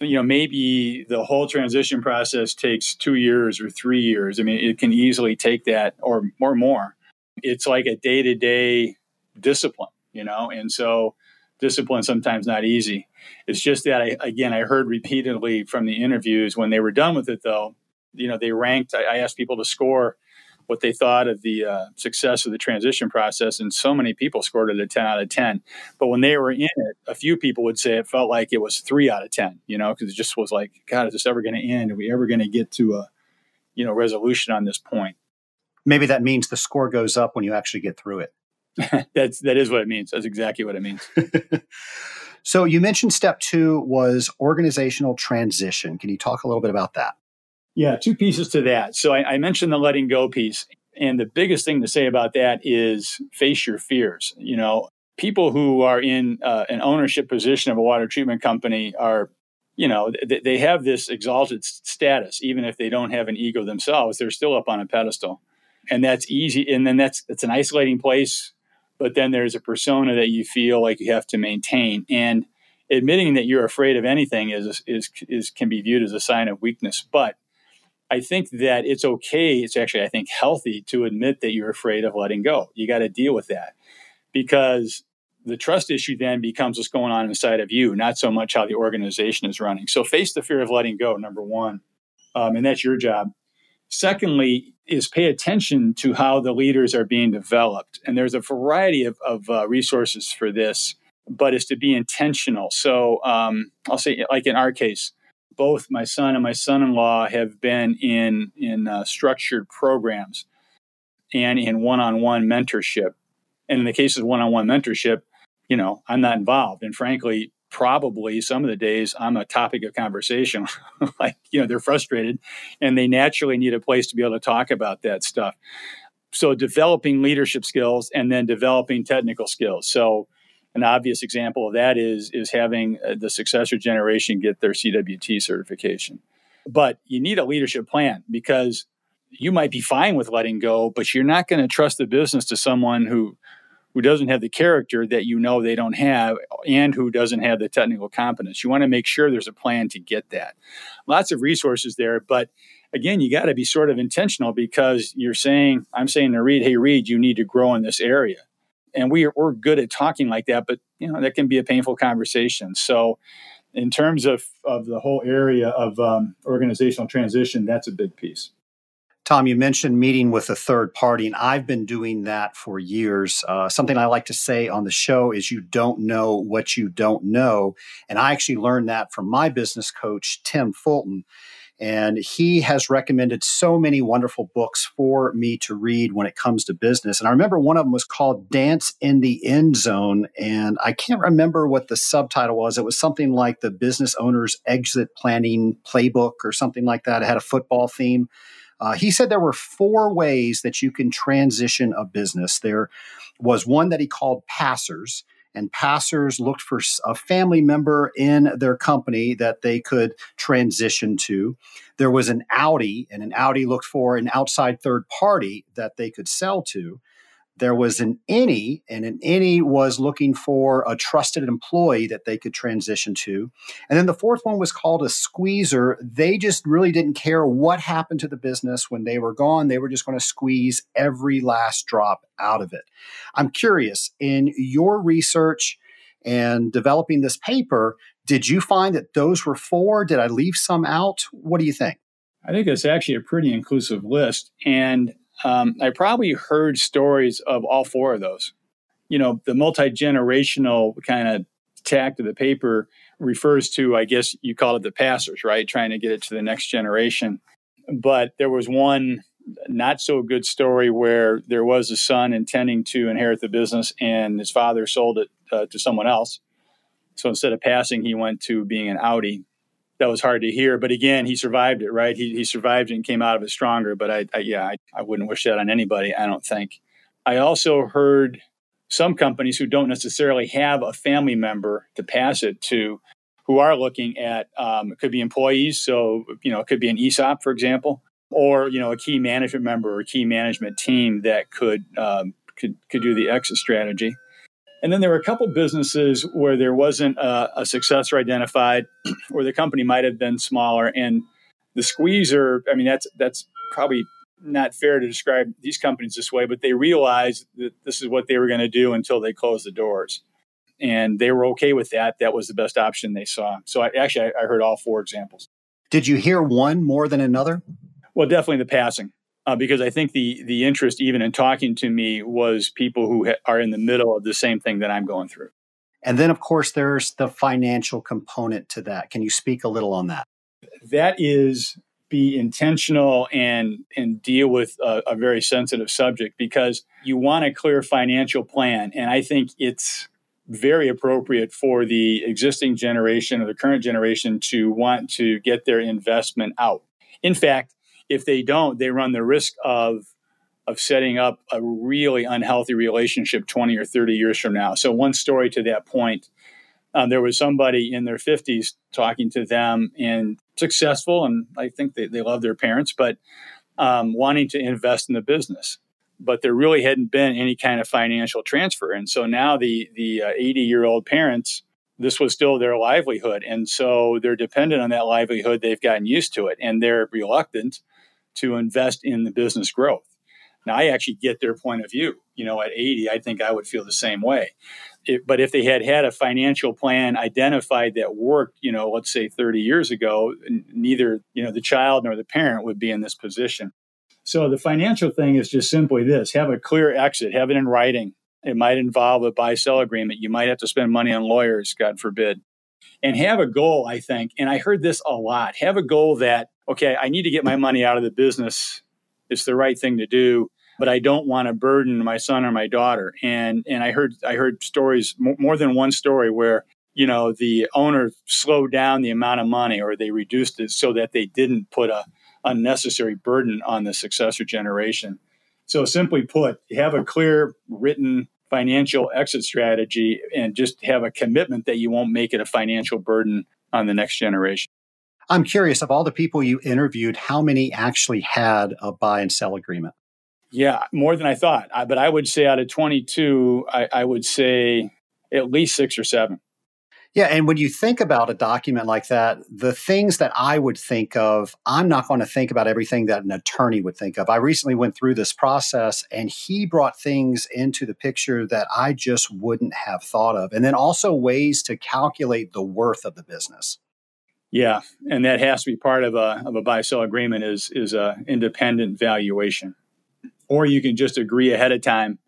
you know maybe the whole transition process takes two years or three years. I mean it can easily take that or or more. It's like a day-to-day discipline you know and so discipline sometimes not easy. It's just that I, again i heard repeatedly from the interviews when they were done with it though you know they ranked i, I asked people to score what they thought of the uh, success of the transition process, and so many people scored it a 10 out of 10. But when they were in it, a few people would say it felt like it was three out of 10, you know, because it just was like, God, is this ever going to end? Are we ever going to get to a, you know, resolution on this point? Maybe that means the score goes up when you actually get through it. That's that is what it means. That's exactly what it means. so you mentioned step two was organizational transition. Can you talk a little bit about that? Yeah, two pieces to that. So I, I, mentioned the letting go piece. And the biggest thing to say about that is face your fears. You know, people who are in uh, an ownership position of a water treatment company are, you know, th- they have this exalted status, even if they don't have an ego themselves, they're still up on a pedestal. And that's easy. And then that's, it's an isolating place. But then there's a persona that you feel like you have to maintain. And admitting that you're afraid of anything is, is, is can be viewed as a sign of weakness. But I think that it's okay. It's actually, I think, healthy to admit that you're afraid of letting go. You got to deal with that because the trust issue then becomes what's going on inside of you, not so much how the organization is running. So face the fear of letting go, number one, um, and that's your job. Secondly, is pay attention to how the leaders are being developed. And there's a variety of, of uh, resources for this, but it's to be intentional. So um, I'll say, like in our case, both my son and my son-in-law have been in in uh, structured programs and in one-on-one mentorship. And in the case of one-on-one mentorship, you know, I'm not involved. And frankly, probably some of the days I'm a topic of conversation. like, you know, they're frustrated and they naturally need a place to be able to talk about that stuff. So developing leadership skills and then developing technical skills. So an obvious example of that is is having uh, the successor generation get their CWT certification. But you need a leadership plan because you might be fine with letting go, but you're not going to trust the business to someone who who doesn't have the character that you know they don't have and who doesn't have the technical competence. You want to make sure there's a plan to get that. Lots of resources there, but again, you got to be sort of intentional because you're saying, I'm saying to Reed, hey, Reed, you need to grow in this area. And we are, we're good at talking like that, but you know, that can be a painful conversation. So in terms of, of the whole area of um, organizational transition, that's a big piece. Tom, you mentioned meeting with a third party, and I've been doing that for years. Uh, something I like to say on the show is you don't know what you don't know. And I actually learned that from my business coach, Tim Fulton. And he has recommended so many wonderful books for me to read when it comes to business. And I remember one of them was called Dance in the End Zone. And I can't remember what the subtitle was. It was something like the Business Owner's Exit Planning Playbook or something like that. It had a football theme. Uh, he said there were four ways that you can transition a business. There was one that he called passers, and passers looked for a family member in their company that they could transition to. There was an outie, and an outie looked for an outside third party that they could sell to there was an any, and an any was looking for a trusted employee that they could transition to. And then the fourth one was called a squeezer. They just really didn't care what happened to the business when they were gone. They were just going to squeeze every last drop out of it. I'm curious, in your research and developing this paper, did you find that those were four? Did I leave some out? What do you think? I think it's actually a pretty inclusive list. And um, I probably heard stories of all four of those. You know, the multi generational kind of tack of the paper refers to, I guess you call it the passers, right? Trying to get it to the next generation. But there was one not so good story where there was a son intending to inherit the business and his father sold it uh, to someone else. So instead of passing, he went to being an outie that was hard to hear. But again, he survived it, right? He, he survived it and came out of it stronger. But I, I yeah, I, I wouldn't wish that on anybody, I don't think. I also heard some companies who don't necessarily have a family member to pass it to who are looking at um, it could be employees so you know it could be an esop for example or you know a key management member or key management team that could um, could, could do the exit strategy and then there were a couple businesses where there wasn't a, a successor identified, or the company might have been smaller. And the squeezer, I mean, that's that's probably not fair to describe these companies this way, but they realized that this is what they were going to do until they closed the doors. And they were okay with that. That was the best option they saw. So I, actually, I, I heard all four examples. Did you hear one more than another? Well, definitely the passing uh, because I think the the interest, even in talking to me, was people who ha- are in the middle of the same thing that I'm going through. And then, of course, there's the financial component to that. Can you speak a little on that? That is be intentional and and deal with a, a very sensitive subject because you want a clear financial plan, and I think it's very appropriate for the existing generation or the current generation to want to get their investment out. In fact, if they don't, they run the risk of of setting up a really unhealthy relationship 20 or 30 years from now. So one story to that point, um, there was somebody in their 50s talking to them and successful, and I think they, they love their parents, but um, wanting to invest in the business. But there really hadn't been any kind of financial transfer. And so now the the 80 uh, year old parents this was still their livelihood. And so they're dependent on that livelihood. They've gotten used to it and they're reluctant to invest in the business growth. Now, I actually get their point of view. You know, at 80, I think I would feel the same way. It, but if they had had a financial plan identified that worked, you know, let's say 30 years ago, neither, you know, the child nor the parent would be in this position. So the financial thing is just simply this have a clear exit, have it in writing. It might involve a buy sell agreement. You might have to spend money on lawyers, God forbid. And have a goal, I think. And I heard this a lot have a goal that okay, I need to get my money out of the business. It's the right thing to do, but I don't want to burden my son or my daughter. And and I heard I heard stories more than one story where you know the owner slowed down the amount of money or they reduced it so that they didn't put a unnecessary burden on the successor generation. So simply put, have a clear written financial exit strategy and just have a commitment that you won't make it a financial burden on the next generation. I'm curious of all the people you interviewed, how many actually had a buy and sell agreement? Yeah, more than I thought. I, but I would say out of 22, I, I would say at least six or seven. Yeah, and when you think about a document like that, the things that I would think of, I'm not going to think about everything that an attorney would think of. I recently went through this process and he brought things into the picture that I just wouldn't have thought of. And then also ways to calculate the worth of the business. Yeah, and that has to be part of a of a buy sell agreement is is a independent valuation. Or you can just agree ahead of time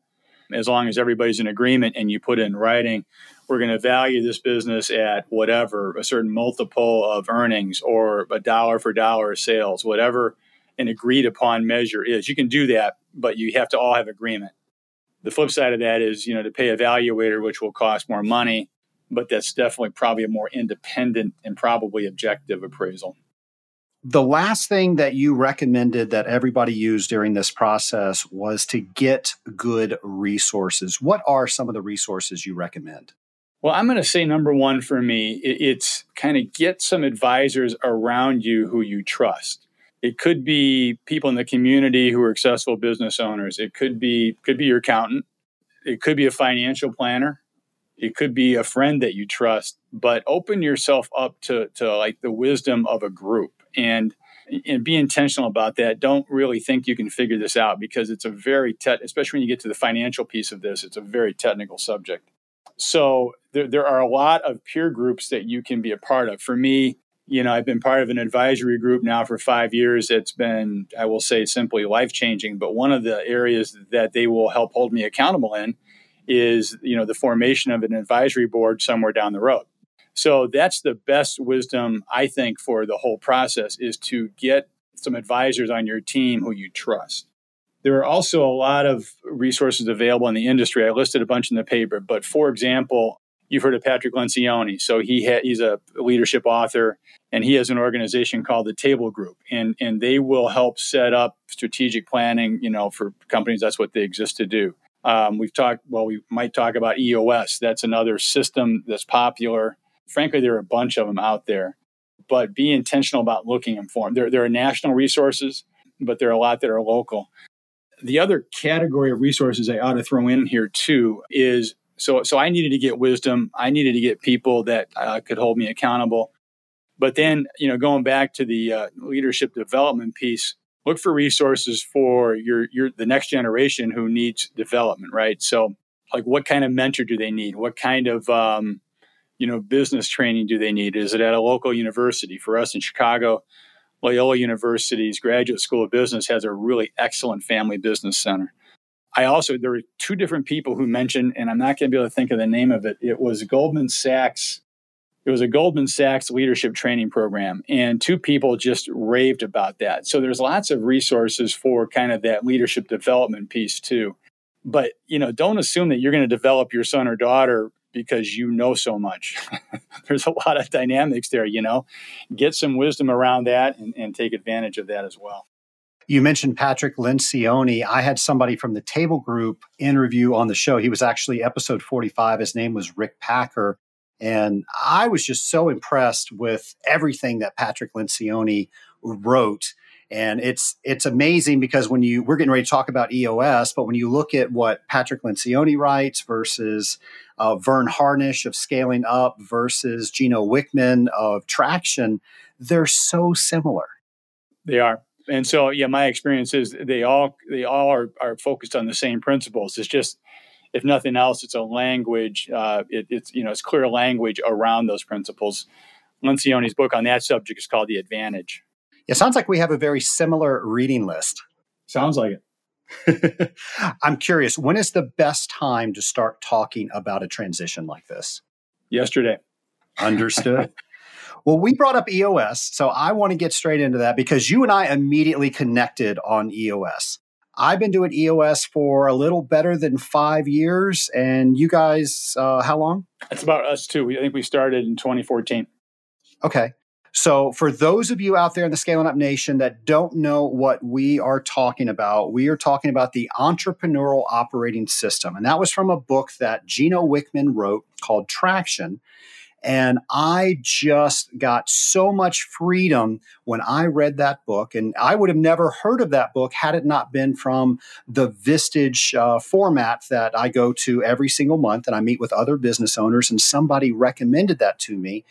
as long as everybody's in agreement and you put in writing we're going to value this business at whatever a certain multiple of earnings or a dollar for dollar sales whatever an agreed upon measure is you can do that but you have to all have agreement the flip side of that is you know to pay a valuator which will cost more money but that's definitely probably a more independent and probably objective appraisal the last thing that you recommended that everybody use during this process was to get good resources. What are some of the resources you recommend? Well, I'm going to say number one for me, it's kind of get some advisors around you who you trust. It could be people in the community who are successful business owners. It could be could be your accountant. It could be a financial planner. It could be a friend that you trust. But open yourself up to to like the wisdom of a group and and be intentional about that. Don't really think you can figure this out because it's a very te- especially when you get to the financial piece of this. It's a very technical subject. So there, there are a lot of peer groups that you can be a part of. For me, you know, I've been part of an advisory group now for five years. It's been, I will say, simply life changing. But one of the areas that they will help hold me accountable in is, you know, the formation of an advisory board somewhere down the road. So that's the best wisdom, I think, for the whole process is to get some advisors on your team who you trust. There are also a lot of resources available in the industry. I listed a bunch in the paper, but for example, you've heard of Patrick Lencioni. So he ha- he's a leadership author, and he has an organization called the Table Group, and and they will help set up strategic planning. You know, for companies, that's what they exist to do. Um, we've talked. Well, we might talk about EOS. That's another system that's popular. Frankly, there are a bunch of them out there, but be intentional about looking informed. There, there are national resources, but there are a lot that are local. The other category of resources I ought to throw in here too is so so I needed to get wisdom. I needed to get people that uh, could hold me accountable. But then, you know, going back to the uh, leadership development piece, look for resources for your your the next generation who needs development, right? So, like, what kind of mentor do they need? What kind of um, you know business training do they need? Is it at a local university? For us in Chicago, Loyola University's Graduate School of Business has a really excellent family business center. I also, there were two different people who mentioned, and I'm not going to be able to think of the name of it. It was Goldman Sachs. It was a Goldman Sachs leadership training program, and two people just raved about that. So there's lots of resources for kind of that leadership development piece too. But you know, don't assume that you're going to develop your son or daughter because you know so much. there's a lot of dynamics there. You know, get some wisdom around that and, and take advantage of that as well. You mentioned Patrick Lencioni. I had somebody from the Table Group interview on the show. He was actually episode 45. His name was Rick Packer. And I was just so impressed with everything that Patrick Lencioni wrote. And it's it's amazing because when you we're getting ready to talk about EOS, but when you look at what Patrick Lencioni writes versus uh, Verne Harnish of Scaling Up versus Gino Wickman of Traction, they're so similar. They are. And so yeah my experience is they all they all are, are focused on the same principles. It's just if nothing else it's a language uh, it, it's you know it's clear language around those principles. Lencioni's book on that subject is called the advantage. It sounds like we have a very similar reading list. Sounds like it i'm curious when is the best time to start talking about a transition like this yesterday understood Well, we brought up EOS, so I want to get straight into that because you and I immediately connected on EOS. I've been doing EOS for a little better than five years, and you guys, uh, how long? It's about us too. I think we started in 2014. Okay. So, for those of you out there in the Scaling Up Nation that don't know what we are talking about, we are talking about the entrepreneurial operating system. And that was from a book that Gino Wickman wrote called Traction. And I just got so much freedom when I read that book. And I would have never heard of that book had it not been from the Vistage uh, format that I go to every single month. And I meet with other business owners, and somebody recommended that to me.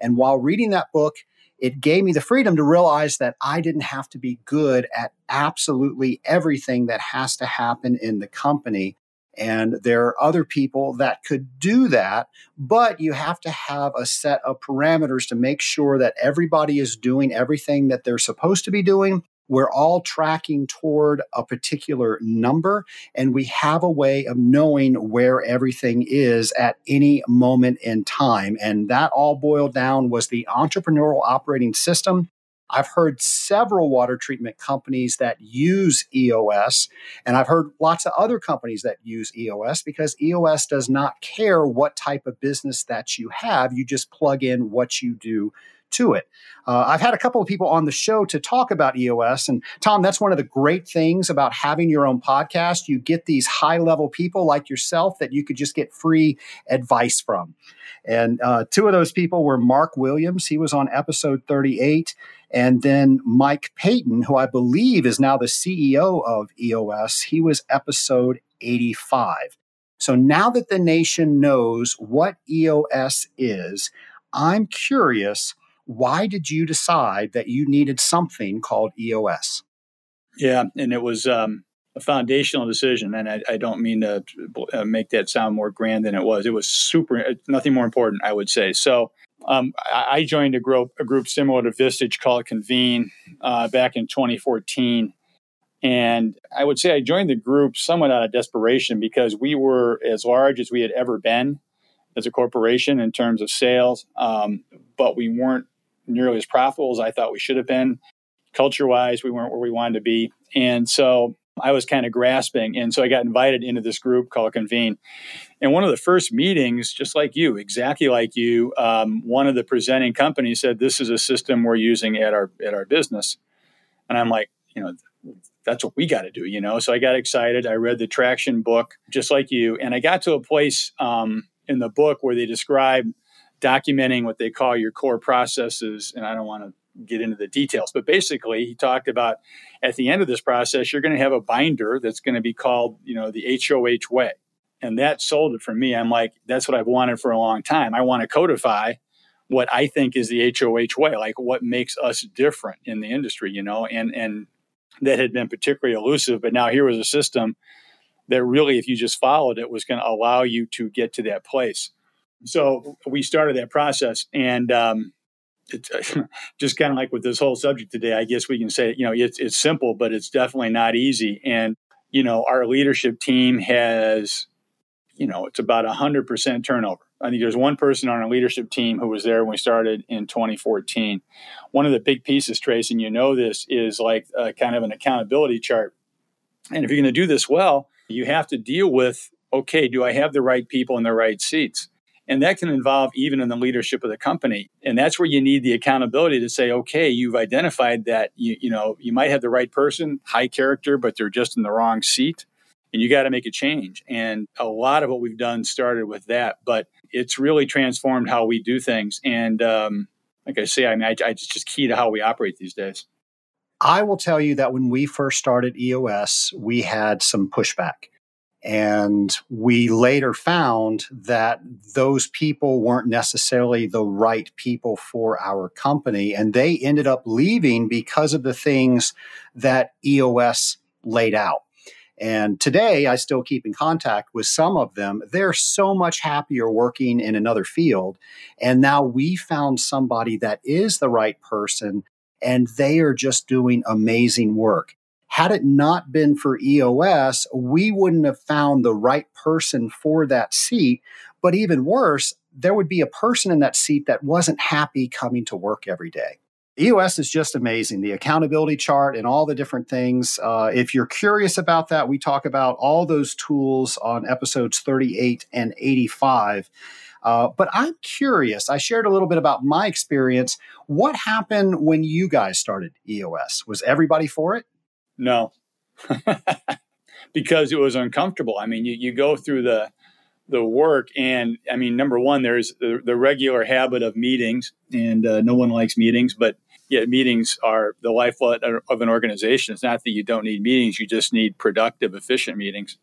And while reading that book, it gave me the freedom to realize that I didn't have to be good at absolutely everything that has to happen in the company. And there are other people that could do that, but you have to have a set of parameters to make sure that everybody is doing everything that they're supposed to be doing we're all tracking toward a particular number, and we have a way of knowing where everything is at any moment in time. And that all boiled down was the entrepreneurial operating system. I've heard several water treatment companies that use EOS, and I've heard lots of other companies that use EOS because EOS does not care what type of business that you have. You just plug in what you do to it. Uh, I've had a couple of people on the show to talk about EOS. And Tom, that's one of the great things about having your own podcast. You get these high level people like yourself that you could just get free advice from. And uh, two of those people were Mark Williams, he was on episode 38, and then Mike Paton, who I believe is now the CEO of EOS, he was episode 85. So now that the nation knows what EOS is, I'm curious why did you decide that you needed something called EOS? Yeah, and it was um, a foundational decision, and I, I don't mean to uh, make that sound more grand than it was. It was super, uh, nothing more important, I would say. So um, I joined a group, a group similar to Vistage called Convene uh, back in 2014. And I would say I joined the group somewhat out of desperation because we were as large as we had ever been as a corporation in terms of sales, um, but we weren't nearly as profitable as I thought we should have been. Culture wise, we weren't where we wanted to be. And so I was kind of grasping. And so I got invited into this group called Convene. And one of the first meetings, just like you, exactly like you, um, one of the presenting companies said, This is a system we're using at our at our business. And I'm like, you know, that's what we got to do, you know. So I got excited. I read the traction book, just like you, and I got to a place um, in the book where they describe documenting what they call your core processes. And I don't want to get into the details, but basically, he talked about at the end of this process, you're going to have a binder that's going to be called, you know, the HOH way. And that sold it for me. I'm like, that's what I've wanted for a long time. I want to codify what I think is the HOH way, like what makes us different in the industry, you know, and, and that had been particularly elusive. But now here was a system that really, if you just followed it, was going to allow you to get to that place. So we started that process, and um, just kind of like with this whole subject today. I guess we can say, you know, it's it's simple, but it's definitely not easy. And you know, our leadership team has, you know, it's about a hundred percent turnover. I think there's one person on our leadership team who was there when we started in 2014. One of the big pieces, Trace, and you know this, is like a, kind of an accountability chart. And if you're going to do this well, you have to deal with okay, do I have the right people in the right seats? And that can involve even in the leadership of the company. And that's where you need the accountability to say, okay, you've identified that you, you know, you might have the right person, high character, but they're just in the wrong seat. And you got to make a change. And a lot of what we've done started with that, but it's really transformed how we do things. And um, like I say, I mean, I, I just key to how we operate these days. I will tell you that when we first started EOS, we had some pushback. And we later found that those people weren't necessarily the right people for our company. And they ended up leaving because of the things that EOS laid out. And today, I still keep in contact with some of them. They're so much happier working in another field. And now we found somebody that is the right person, and they are just doing amazing work. Had it not been for EOS, we wouldn't have found the right person for that seat. But even worse, there would be a person in that seat that wasn't happy coming to work every day. EOS is just amazing. The accountability chart and all the different things. Uh, if you're curious about that, we talk about all those tools on episodes 38 and 85. Uh, but I'm curious. I shared a little bit about my experience. What happened when you guys started EOS? Was everybody for it? No, because it was uncomfortable. I mean, you, you go through the the work. And I mean, number one, there's the, the regular habit of meetings, and uh, no one likes meetings, but yet meetings are the lifeblood of an organization. It's not that you don't need meetings, you just need productive, efficient meetings.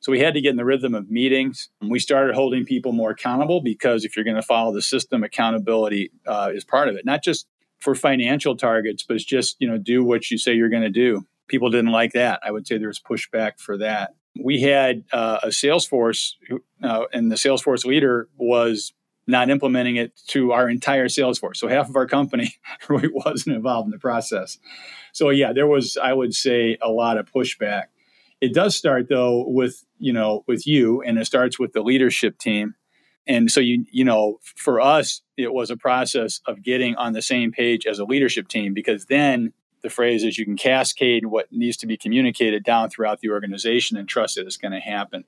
So we had to get in the rhythm of meetings. We started holding people more accountable because if you're going to follow the system, accountability uh, is part of it. Not just for financial targets, but it's just you know do what you say you're going to do. People didn't like that. I would say there was pushback for that. We had uh, a Salesforce, uh, and the Salesforce leader was not implementing it to our entire Salesforce. So half of our company really wasn't involved in the process. So yeah, there was, I would say, a lot of pushback. It does start though with you know with you, and it starts with the leadership team. And so you you know for us it was a process of getting on the same page as a leadership team because then the phrase is you can cascade what needs to be communicated down throughout the organization and trust that it's going to happen.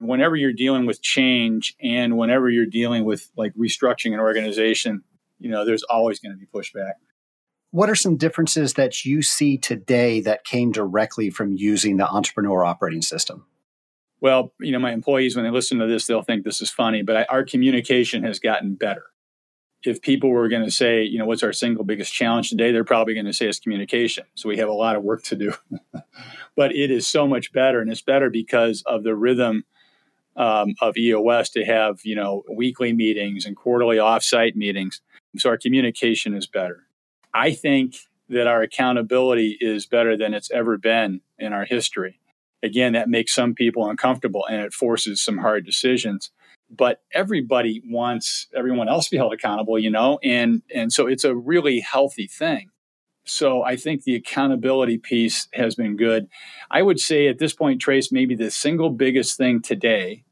Whenever you're dealing with change and whenever you're dealing with like restructuring an organization, you know, there's always going to be pushback. What are some differences that you see today that came directly from using the entrepreneur operating system? Well, you know, my employees, when they listen to this, they'll think this is funny, but I, our communication has gotten better. If people were going to say, you know, what's our single biggest challenge today, they're probably going to say it's communication. So we have a lot of work to do. but it is so much better, and it's better because of the rhythm um, of EOS to have, you know, weekly meetings and quarterly offsite meetings. So our communication is better. I think that our accountability is better than it's ever been in our history. Again, that makes some people uncomfortable and it forces some hard decisions. But everybody wants everyone else to be held accountable, you know, and and so it's a really healthy thing. So I think the accountability piece has been good. I would say at this point, Trace, maybe the single biggest thing today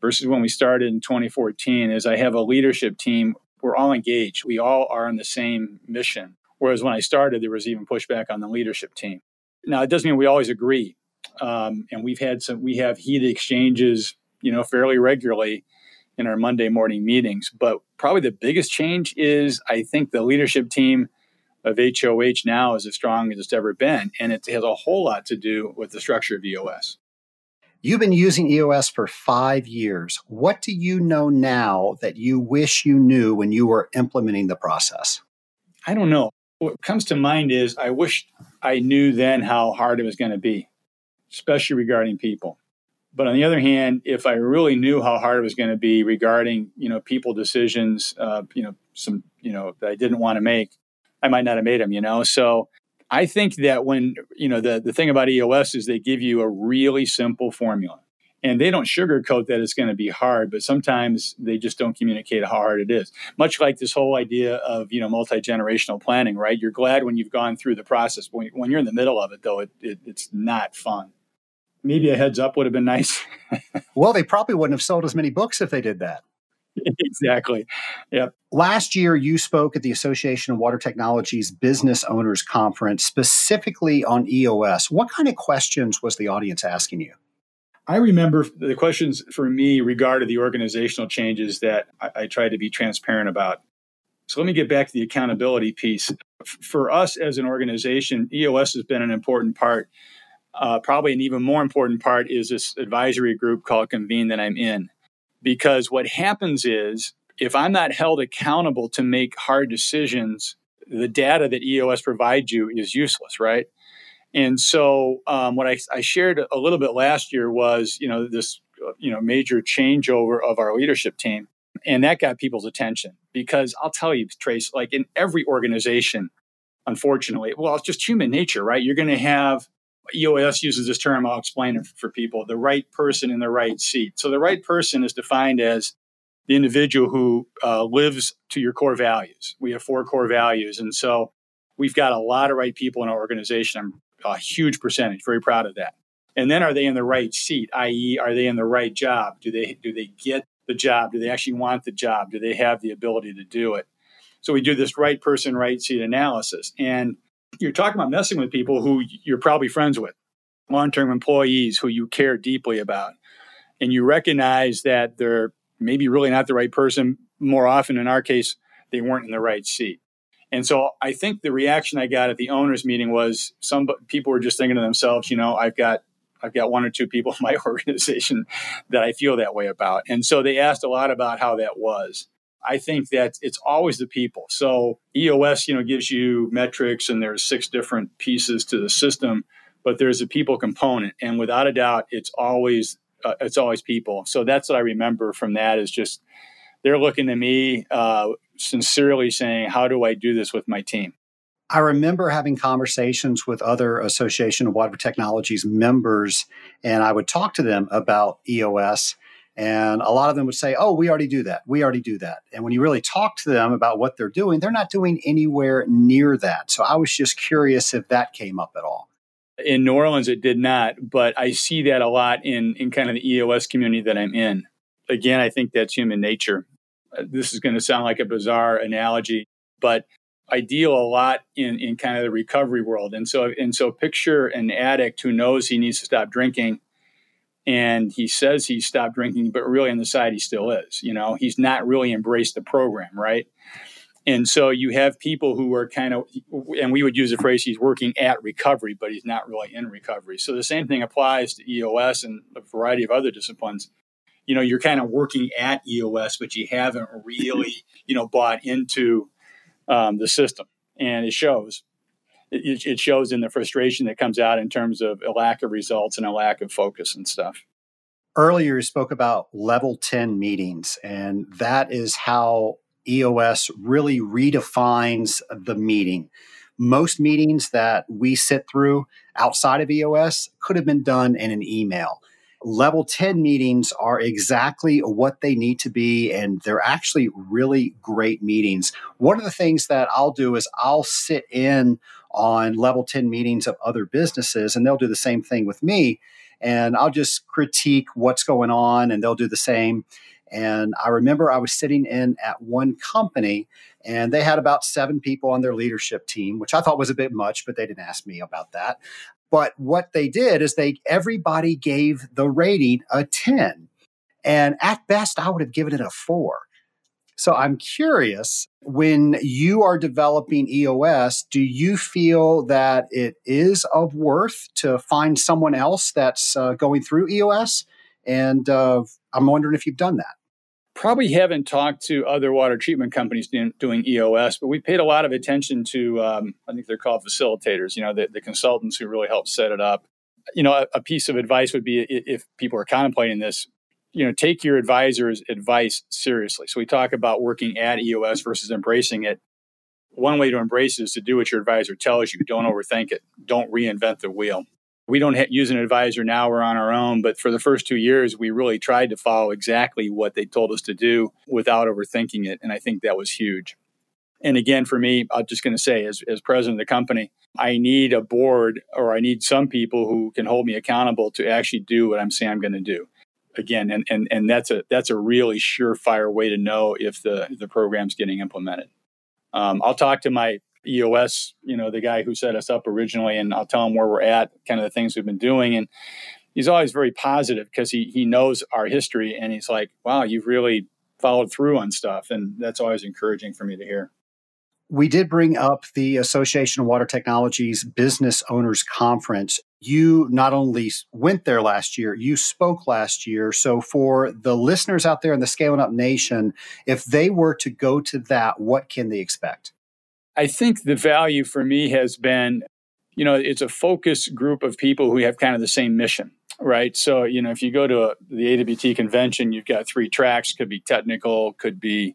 versus when we started in 2014 is I have a leadership team. We're all engaged. We all are on the same mission. Whereas when I started, there was even pushback on the leadership team. Now, it doesn't mean we always agree. Um, and we've had some, we have heated exchanges, you know, fairly regularly in our Monday morning meetings. But probably the biggest change is I think the leadership team of HOH now is as strong as it's ever been. And it has a whole lot to do with the structure of EOS. You've been using EOS for five years. What do you know now that you wish you knew when you were implementing the process? I don't know what comes to mind is I wish I knew then how hard it was going to be, especially regarding people. But on the other hand, if I really knew how hard it was going to be regarding, you know, people decisions, uh, you know, some, you know, that I didn't want to make, I might not have made them, you know. So I think that when, you know, the, the thing about EOS is they give you a really simple formula. And they don't sugarcoat that it's going to be hard but sometimes they just don't communicate how hard it is. Much like this whole idea of you know multi-generational planning right? You're glad when you've gone through the process. When, when you're in the middle of it though it, it, it's not fun maybe a heads up would have been nice well they probably wouldn't have sold as many books if they did that exactly yep last year you spoke at the association of water technologies business owners conference specifically on eos what kind of questions was the audience asking you I remember the questions for me regarded the organizational changes that I, I tried to be transparent about. So let me get back to the accountability piece. For us as an organization, EOS has been an important part. Uh, probably an even more important part is this advisory group called Convene that I'm in. Because what happens is, if I'm not held accountable to make hard decisions, the data that EOS provides you is useless, right? And so, um, what I, I, shared a little bit last year was, you know, this, you know, major changeover of our leadership team, and that got people's attention because I'll tell you, Trace, like in every organization, unfortunately, well, it's just human nature, right? You're going to have EOS uses this term. I'll explain it for people: the right person in the right seat. So, the right person is defined as the individual who uh, lives to your core values. We have four core values, and so we've got a lot of right people in our organization. I'm a huge percentage. Very proud of that. And then are they in the right seat? I.e., are they in the right job? Do they do they get the job? Do they actually want the job? Do they have the ability to do it? So we do this right person, right seat analysis. And you're talking about messing with people who you're probably friends with, long-term employees who you care deeply about, and you recognize that they're maybe really not the right person. More often, in our case, they weren't in the right seat. And so I think the reaction I got at the owners meeting was some people were just thinking to themselves, you know, I've got I've got one or two people in my organization that I feel that way about. And so they asked a lot about how that was. I think that it's always the people. So EOS, you know, gives you metrics and there's six different pieces to the system, but there's a people component. And without a doubt, it's always uh, it's always people. So that's what I remember from that is just they're looking to me uh, sincerely saying, "How do I do this with my team?" I remember having conversations with other Association of Water Technologies members, and I would talk to them about EOS. And a lot of them would say, Oh, we already do that. We already do that. And when you really talk to them about what they're doing, they're not doing anywhere near that. So I was just curious if that came up at all. In New Orleans, it did not, but I see that a lot in, in kind of the EOS community that I'm in. Again, I think that's human nature. Uh, this is going to sound like a bizarre analogy, but I deal a lot in, in kind of the recovery world. And so, and so picture an addict who knows he needs to stop drinking and he says he stopped drinking, but really on the side he still is. You know, he's not really embraced the program, right? And so you have people who are kind of, and we would use the phrase he's working at recovery, but he's not really in recovery. So the same thing applies to EOS and a variety of other disciplines. You know, you're kind of working at EOS, but you haven't really, you know, bought into um, the system, and it shows. It, it shows in the frustration that comes out in terms of a lack of results and a lack of focus and stuff earlier you spoke about level 10 meetings and that is how EOS really redefines the meeting. Most meetings that we sit through outside of EOS could have been done in an email. Level 10 meetings are exactly what they need to be, and they're actually really great meetings. One of the things that I'll do is I'll sit in on level 10 meetings of other businesses, and they'll do the same thing with me. And I'll just critique what's going on, and they'll do the same. And I remember I was sitting in at one company and they had about seven people on their leadership team, which I thought was a bit much, but they didn't ask me about that. But what they did is they everybody gave the rating a 10. And at best, I would have given it a four. So I'm curious when you are developing EOS, do you feel that it is of worth to find someone else that's uh, going through EOS? And uh, I'm wondering if you've done that. Probably haven't talked to other water treatment companies doing EOS, but we paid a lot of attention to, um, I think they're called facilitators, you know, the, the, consultants who really help set it up. You know, a, a piece of advice would be if people are contemplating this, you know, take your advisor's advice seriously. So we talk about working at EOS versus embracing it. One way to embrace it is to do what your advisor tells you. Don't overthink it. Don't reinvent the wheel we don't ha- use an advisor now we're on our own but for the first two years we really tried to follow exactly what they told us to do without overthinking it and i think that was huge and again for me i'm just going to say as, as president of the company i need a board or i need some people who can hold me accountable to actually do what i'm saying i'm going to do again and, and and that's a that's a really surefire way to know if the the program's getting implemented um, i'll talk to my EOS, you know, the guy who set us up originally, and I'll tell him where we're at, kind of the things we've been doing. And he's always very positive because he he knows our history, and he's like, "Wow, you've really followed through on stuff," and that's always encouraging for me to hear. We did bring up the Association of Water Technologies Business Owners Conference. You not only went there last year, you spoke last year. So, for the listeners out there in the Scaling Up Nation, if they were to go to that, what can they expect? I think the value for me has been, you know, it's a focus group of people who have kind of the same mission, right? So, you know, if you go to a, the AWT convention, you've got three tracks, could be technical, could be,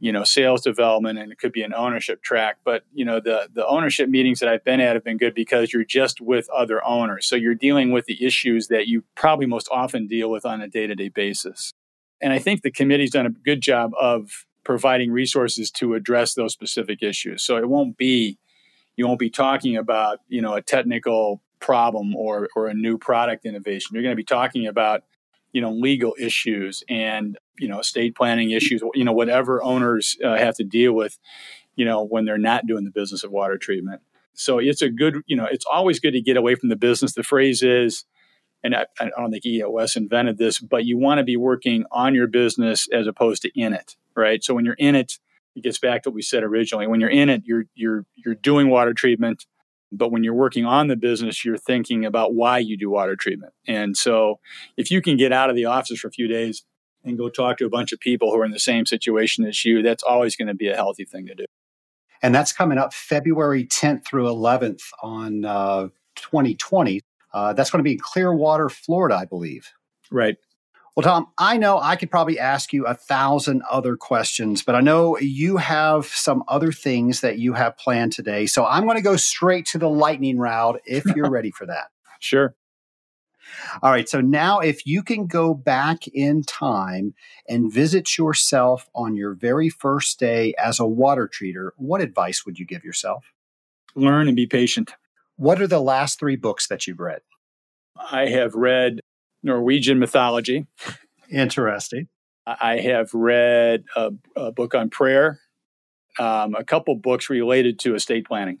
you know, sales development, and it could be an ownership track. But, you know, the, the ownership meetings that I've been at have been good because you're just with other owners. So you're dealing with the issues that you probably most often deal with on a day to day basis. And I think the committee's done a good job of providing resources to address those specific issues. So it won't be you won't be talking about you know a technical problem or or a new product innovation. You're going to be talking about you know legal issues and you know estate planning issues. You know whatever owners uh, have to deal with. You know when they're not doing the business of water treatment. So it's a good you know it's always good to get away from the business. The phrase is and I, I, don't think EOS invented this, but you want to be working on your business as opposed to in it right? So when you're in it, it gets back to what we said originally. When you're in it, you're you're you're doing water treatment, But when you're working on the business, you're thinking about why you do water treatment. And so if you can get out of the office for a few days and go talk to a bunch of people who are in the same situation as you, that's always going to be a healthy thing to do. And that's coming up February 10th through 11th on uh, 2020. Uh, that's going to be Clearwater, Florida, I believe. Right. Well, Tom, I know I could probably ask you a thousand other questions, but I know you have some other things that you have planned today. So I'm going to go straight to the lightning round if you're ready for that. Sure. All right. So now, if you can go back in time and visit yourself on your very first day as a water treater, what advice would you give yourself? Learn and be patient. What are the last three books that you've read? I have read Norwegian mythology. Interesting. I have read a, a book on prayer, um, a couple books related to estate planning.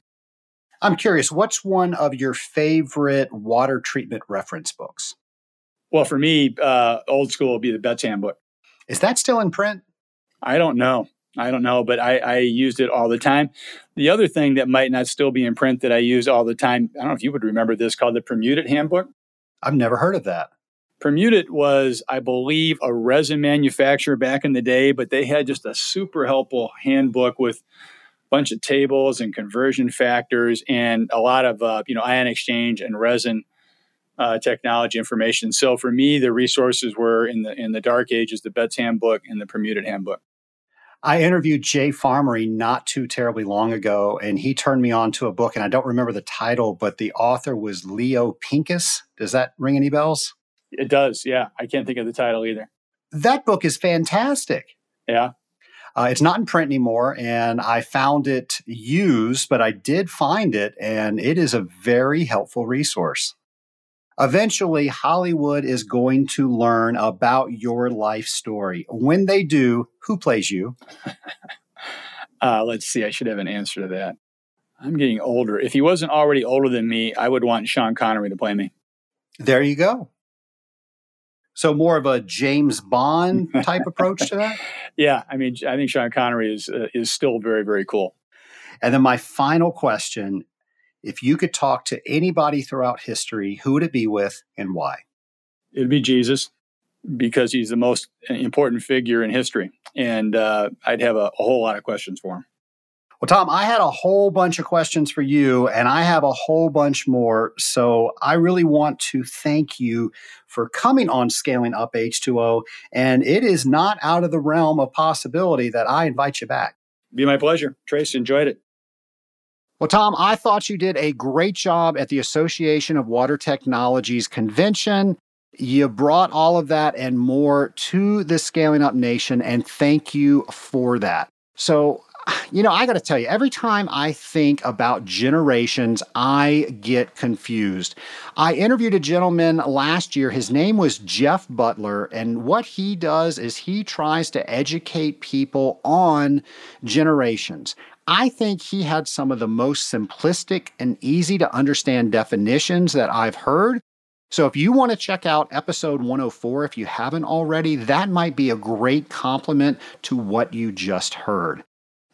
I'm curious, what's one of your favorite water treatment reference books? Well, for me, uh, old school would be the Betz Handbook. Is that still in print? I don't know. I don't know, but I, I, used it all the time. The other thing that might not still be in print that I use all the time, I don't know if you would remember this, called the Permutit Handbook. I've never heard of that. Permutit was, I believe, a resin manufacturer back in the day, but they had just a super helpful handbook with a bunch of tables and conversion factors and a lot of uh, you know ion exchange and resin uh, technology information. So for me, the resources were in the in the dark ages, the Betz Handbook and the Permutit Handbook. I interviewed Jay Farmery not too terribly long ago, and he turned me on to a book, and I don't remember the title, but the author was Leo Pincus. Does that ring any bells? It does. Yeah. I can't think of the title either. That book is fantastic. Yeah. Uh, it's not in print anymore, and I found it used, but I did find it, and it is a very helpful resource. Eventually, Hollywood is going to learn about your life story. When they do, who plays you? uh, let's see. I should have an answer to that. I'm getting older. If he wasn't already older than me, I would want Sean Connery to play me. There you go. So more of a James Bond type approach to that. Yeah, I mean, I think Sean Connery is uh, is still very very cool. And then my final question: If you could talk to anybody throughout history, who would it be with, and why? It'd be Jesus, because he's the most important figure in history, and uh, I'd have a, a whole lot of questions for him. Well, Tom, I had a whole bunch of questions for you, and I have a whole bunch more. So I really want to thank you for coming on Scaling Up H2O. And it is not out of the realm of possibility that I invite you back. Be my pleasure. Trace, enjoyed it. Well, Tom, I thought you did a great job at the Association of Water Technologies convention. You brought all of that and more to the Scaling Up Nation, and thank you for that. So, you know, I got to tell you, every time I think about generations, I get confused. I interviewed a gentleman last year. His name was Jeff Butler. And what he does is he tries to educate people on generations. I think he had some of the most simplistic and easy to understand definitions that I've heard. So if you want to check out episode 104, if you haven't already, that might be a great complement to what you just heard.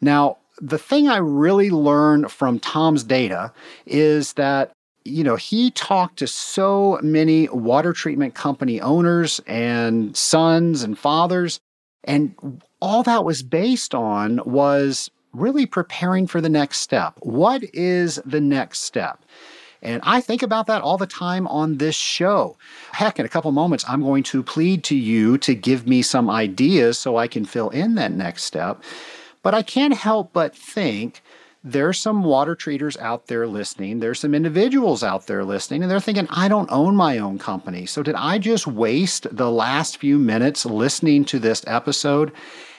Now, the thing I really learned from Tom's data is that you know, he talked to so many water treatment company owners and sons and fathers, and all that was based on was really preparing for the next step. What is the next step? And I think about that all the time on this show. Heck, in a couple moments, I'm going to plead to you to give me some ideas so I can fill in that next step. But I can't help but think there's some water treaters out there listening. There's some individuals out there listening, and they're thinking, I don't own my own company. So did I just waste the last few minutes listening to this episode?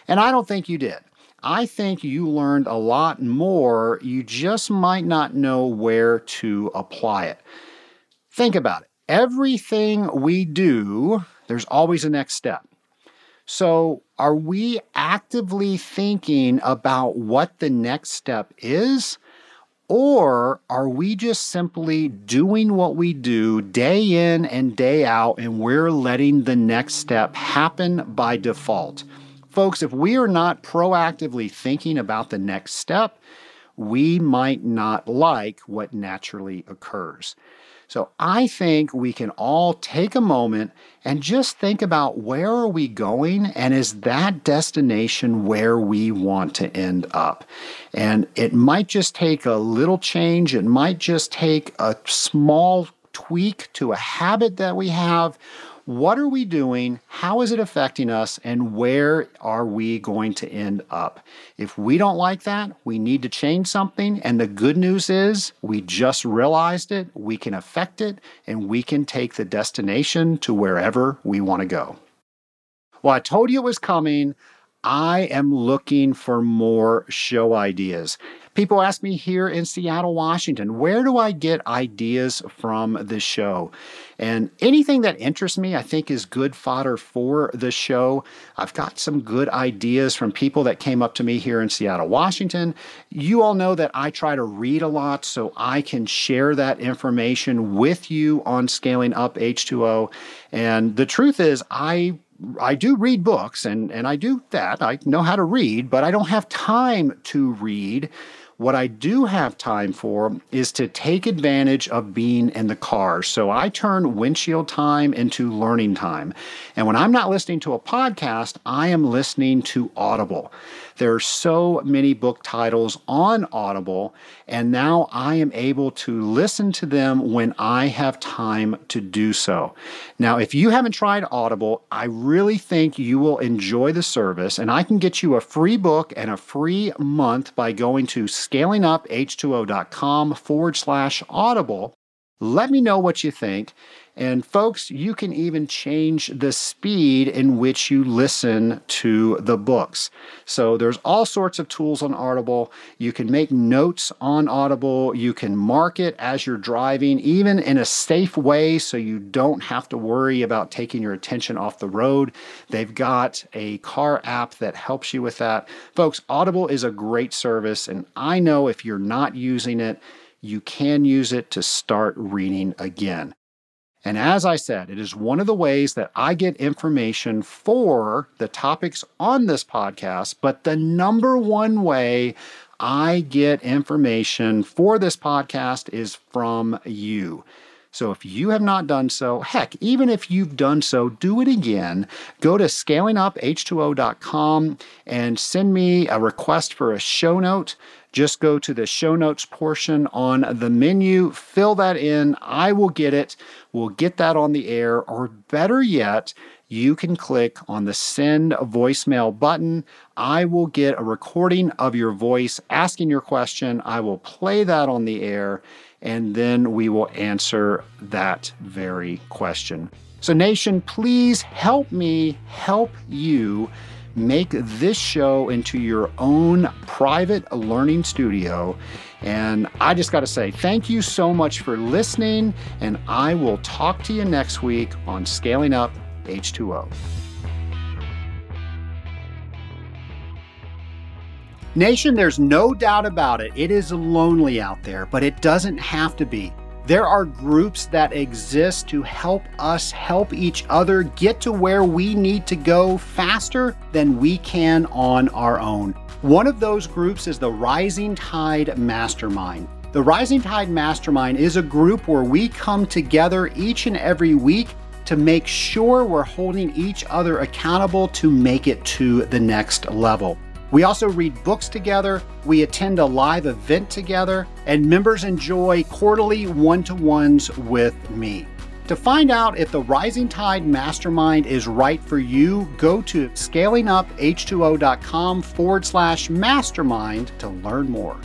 And I don't think you did. I think you learned a lot more. You just might not know where to apply it. Think about it. Everything we do, there's always a next step. So, are we actively thinking about what the next step is? Or are we just simply doing what we do day in and day out and we're letting the next step happen by default? Folks, if we are not proactively thinking about the next step, we might not like what naturally occurs. So I think we can all take a moment and just think about where are we going and is that destination where we want to end up? And it might just take a little change, it might just take a small tweak to a habit that we have what are we doing? How is it affecting us? And where are we going to end up? If we don't like that, we need to change something. And the good news is we just realized it, we can affect it, and we can take the destination to wherever we want to go. Well, I told you it was coming. I am looking for more show ideas. People ask me here in Seattle, Washington, where do I get ideas from the show? And anything that interests me, I think is good fodder for the show. I've got some good ideas from people that came up to me here in Seattle, Washington. You all know that I try to read a lot so I can share that information with you on scaling up H2O. And the truth is, I I do read books and, and I do that. I know how to read, but I don't have time to read. What I do have time for is to take advantage of being in the car. So I turn windshield time into learning time. And when I'm not listening to a podcast, I am listening to Audible. There are so many book titles on Audible, and now I am able to listen to them when I have time to do so. Now, if you haven't tried Audible, I really think you will enjoy the service, and I can get you a free book and a free month by going to scalinguph2o.com forward slash audible. Let me know what you think. And folks, you can even change the speed in which you listen to the books. So there's all sorts of tools on Audible. You can make notes on Audible. You can mark it as you're driving, even in a safe way so you don't have to worry about taking your attention off the road. They've got a car app that helps you with that. Folks, Audible is a great service, and I know if you're not using it, you can use it to start reading again. And as I said, it is one of the ways that I get information for the topics on this podcast, but the number one way I get information for this podcast is from you. So if you have not done so, heck, even if you've done so, do it again. Go to scalinguph2o.com and send me a request for a show note. Just go to the show notes portion on the menu, fill that in. I will get it. We'll get that on the air. Or better yet, you can click on the send voicemail button. I will get a recording of your voice asking your question. I will play that on the air, and then we will answer that very question. So, Nation, please help me help you make this show into your own private learning studio. And I just got to say, thank you so much for listening. And I will talk to you next week on Scaling Up H2O. Nation, there's no doubt about it. It is lonely out there, but it doesn't have to be. There are groups that exist to help us help each other get to where we need to go faster than we can on our own. One of those groups is the Rising Tide Mastermind. The Rising Tide Mastermind is a group where we come together each and every week to make sure we're holding each other accountable to make it to the next level. We also read books together, we attend a live event together, and members enjoy quarterly one to ones with me. To find out if the Rising Tide Mastermind is right for you, go to scalinguph2o.com forward slash mastermind to learn more.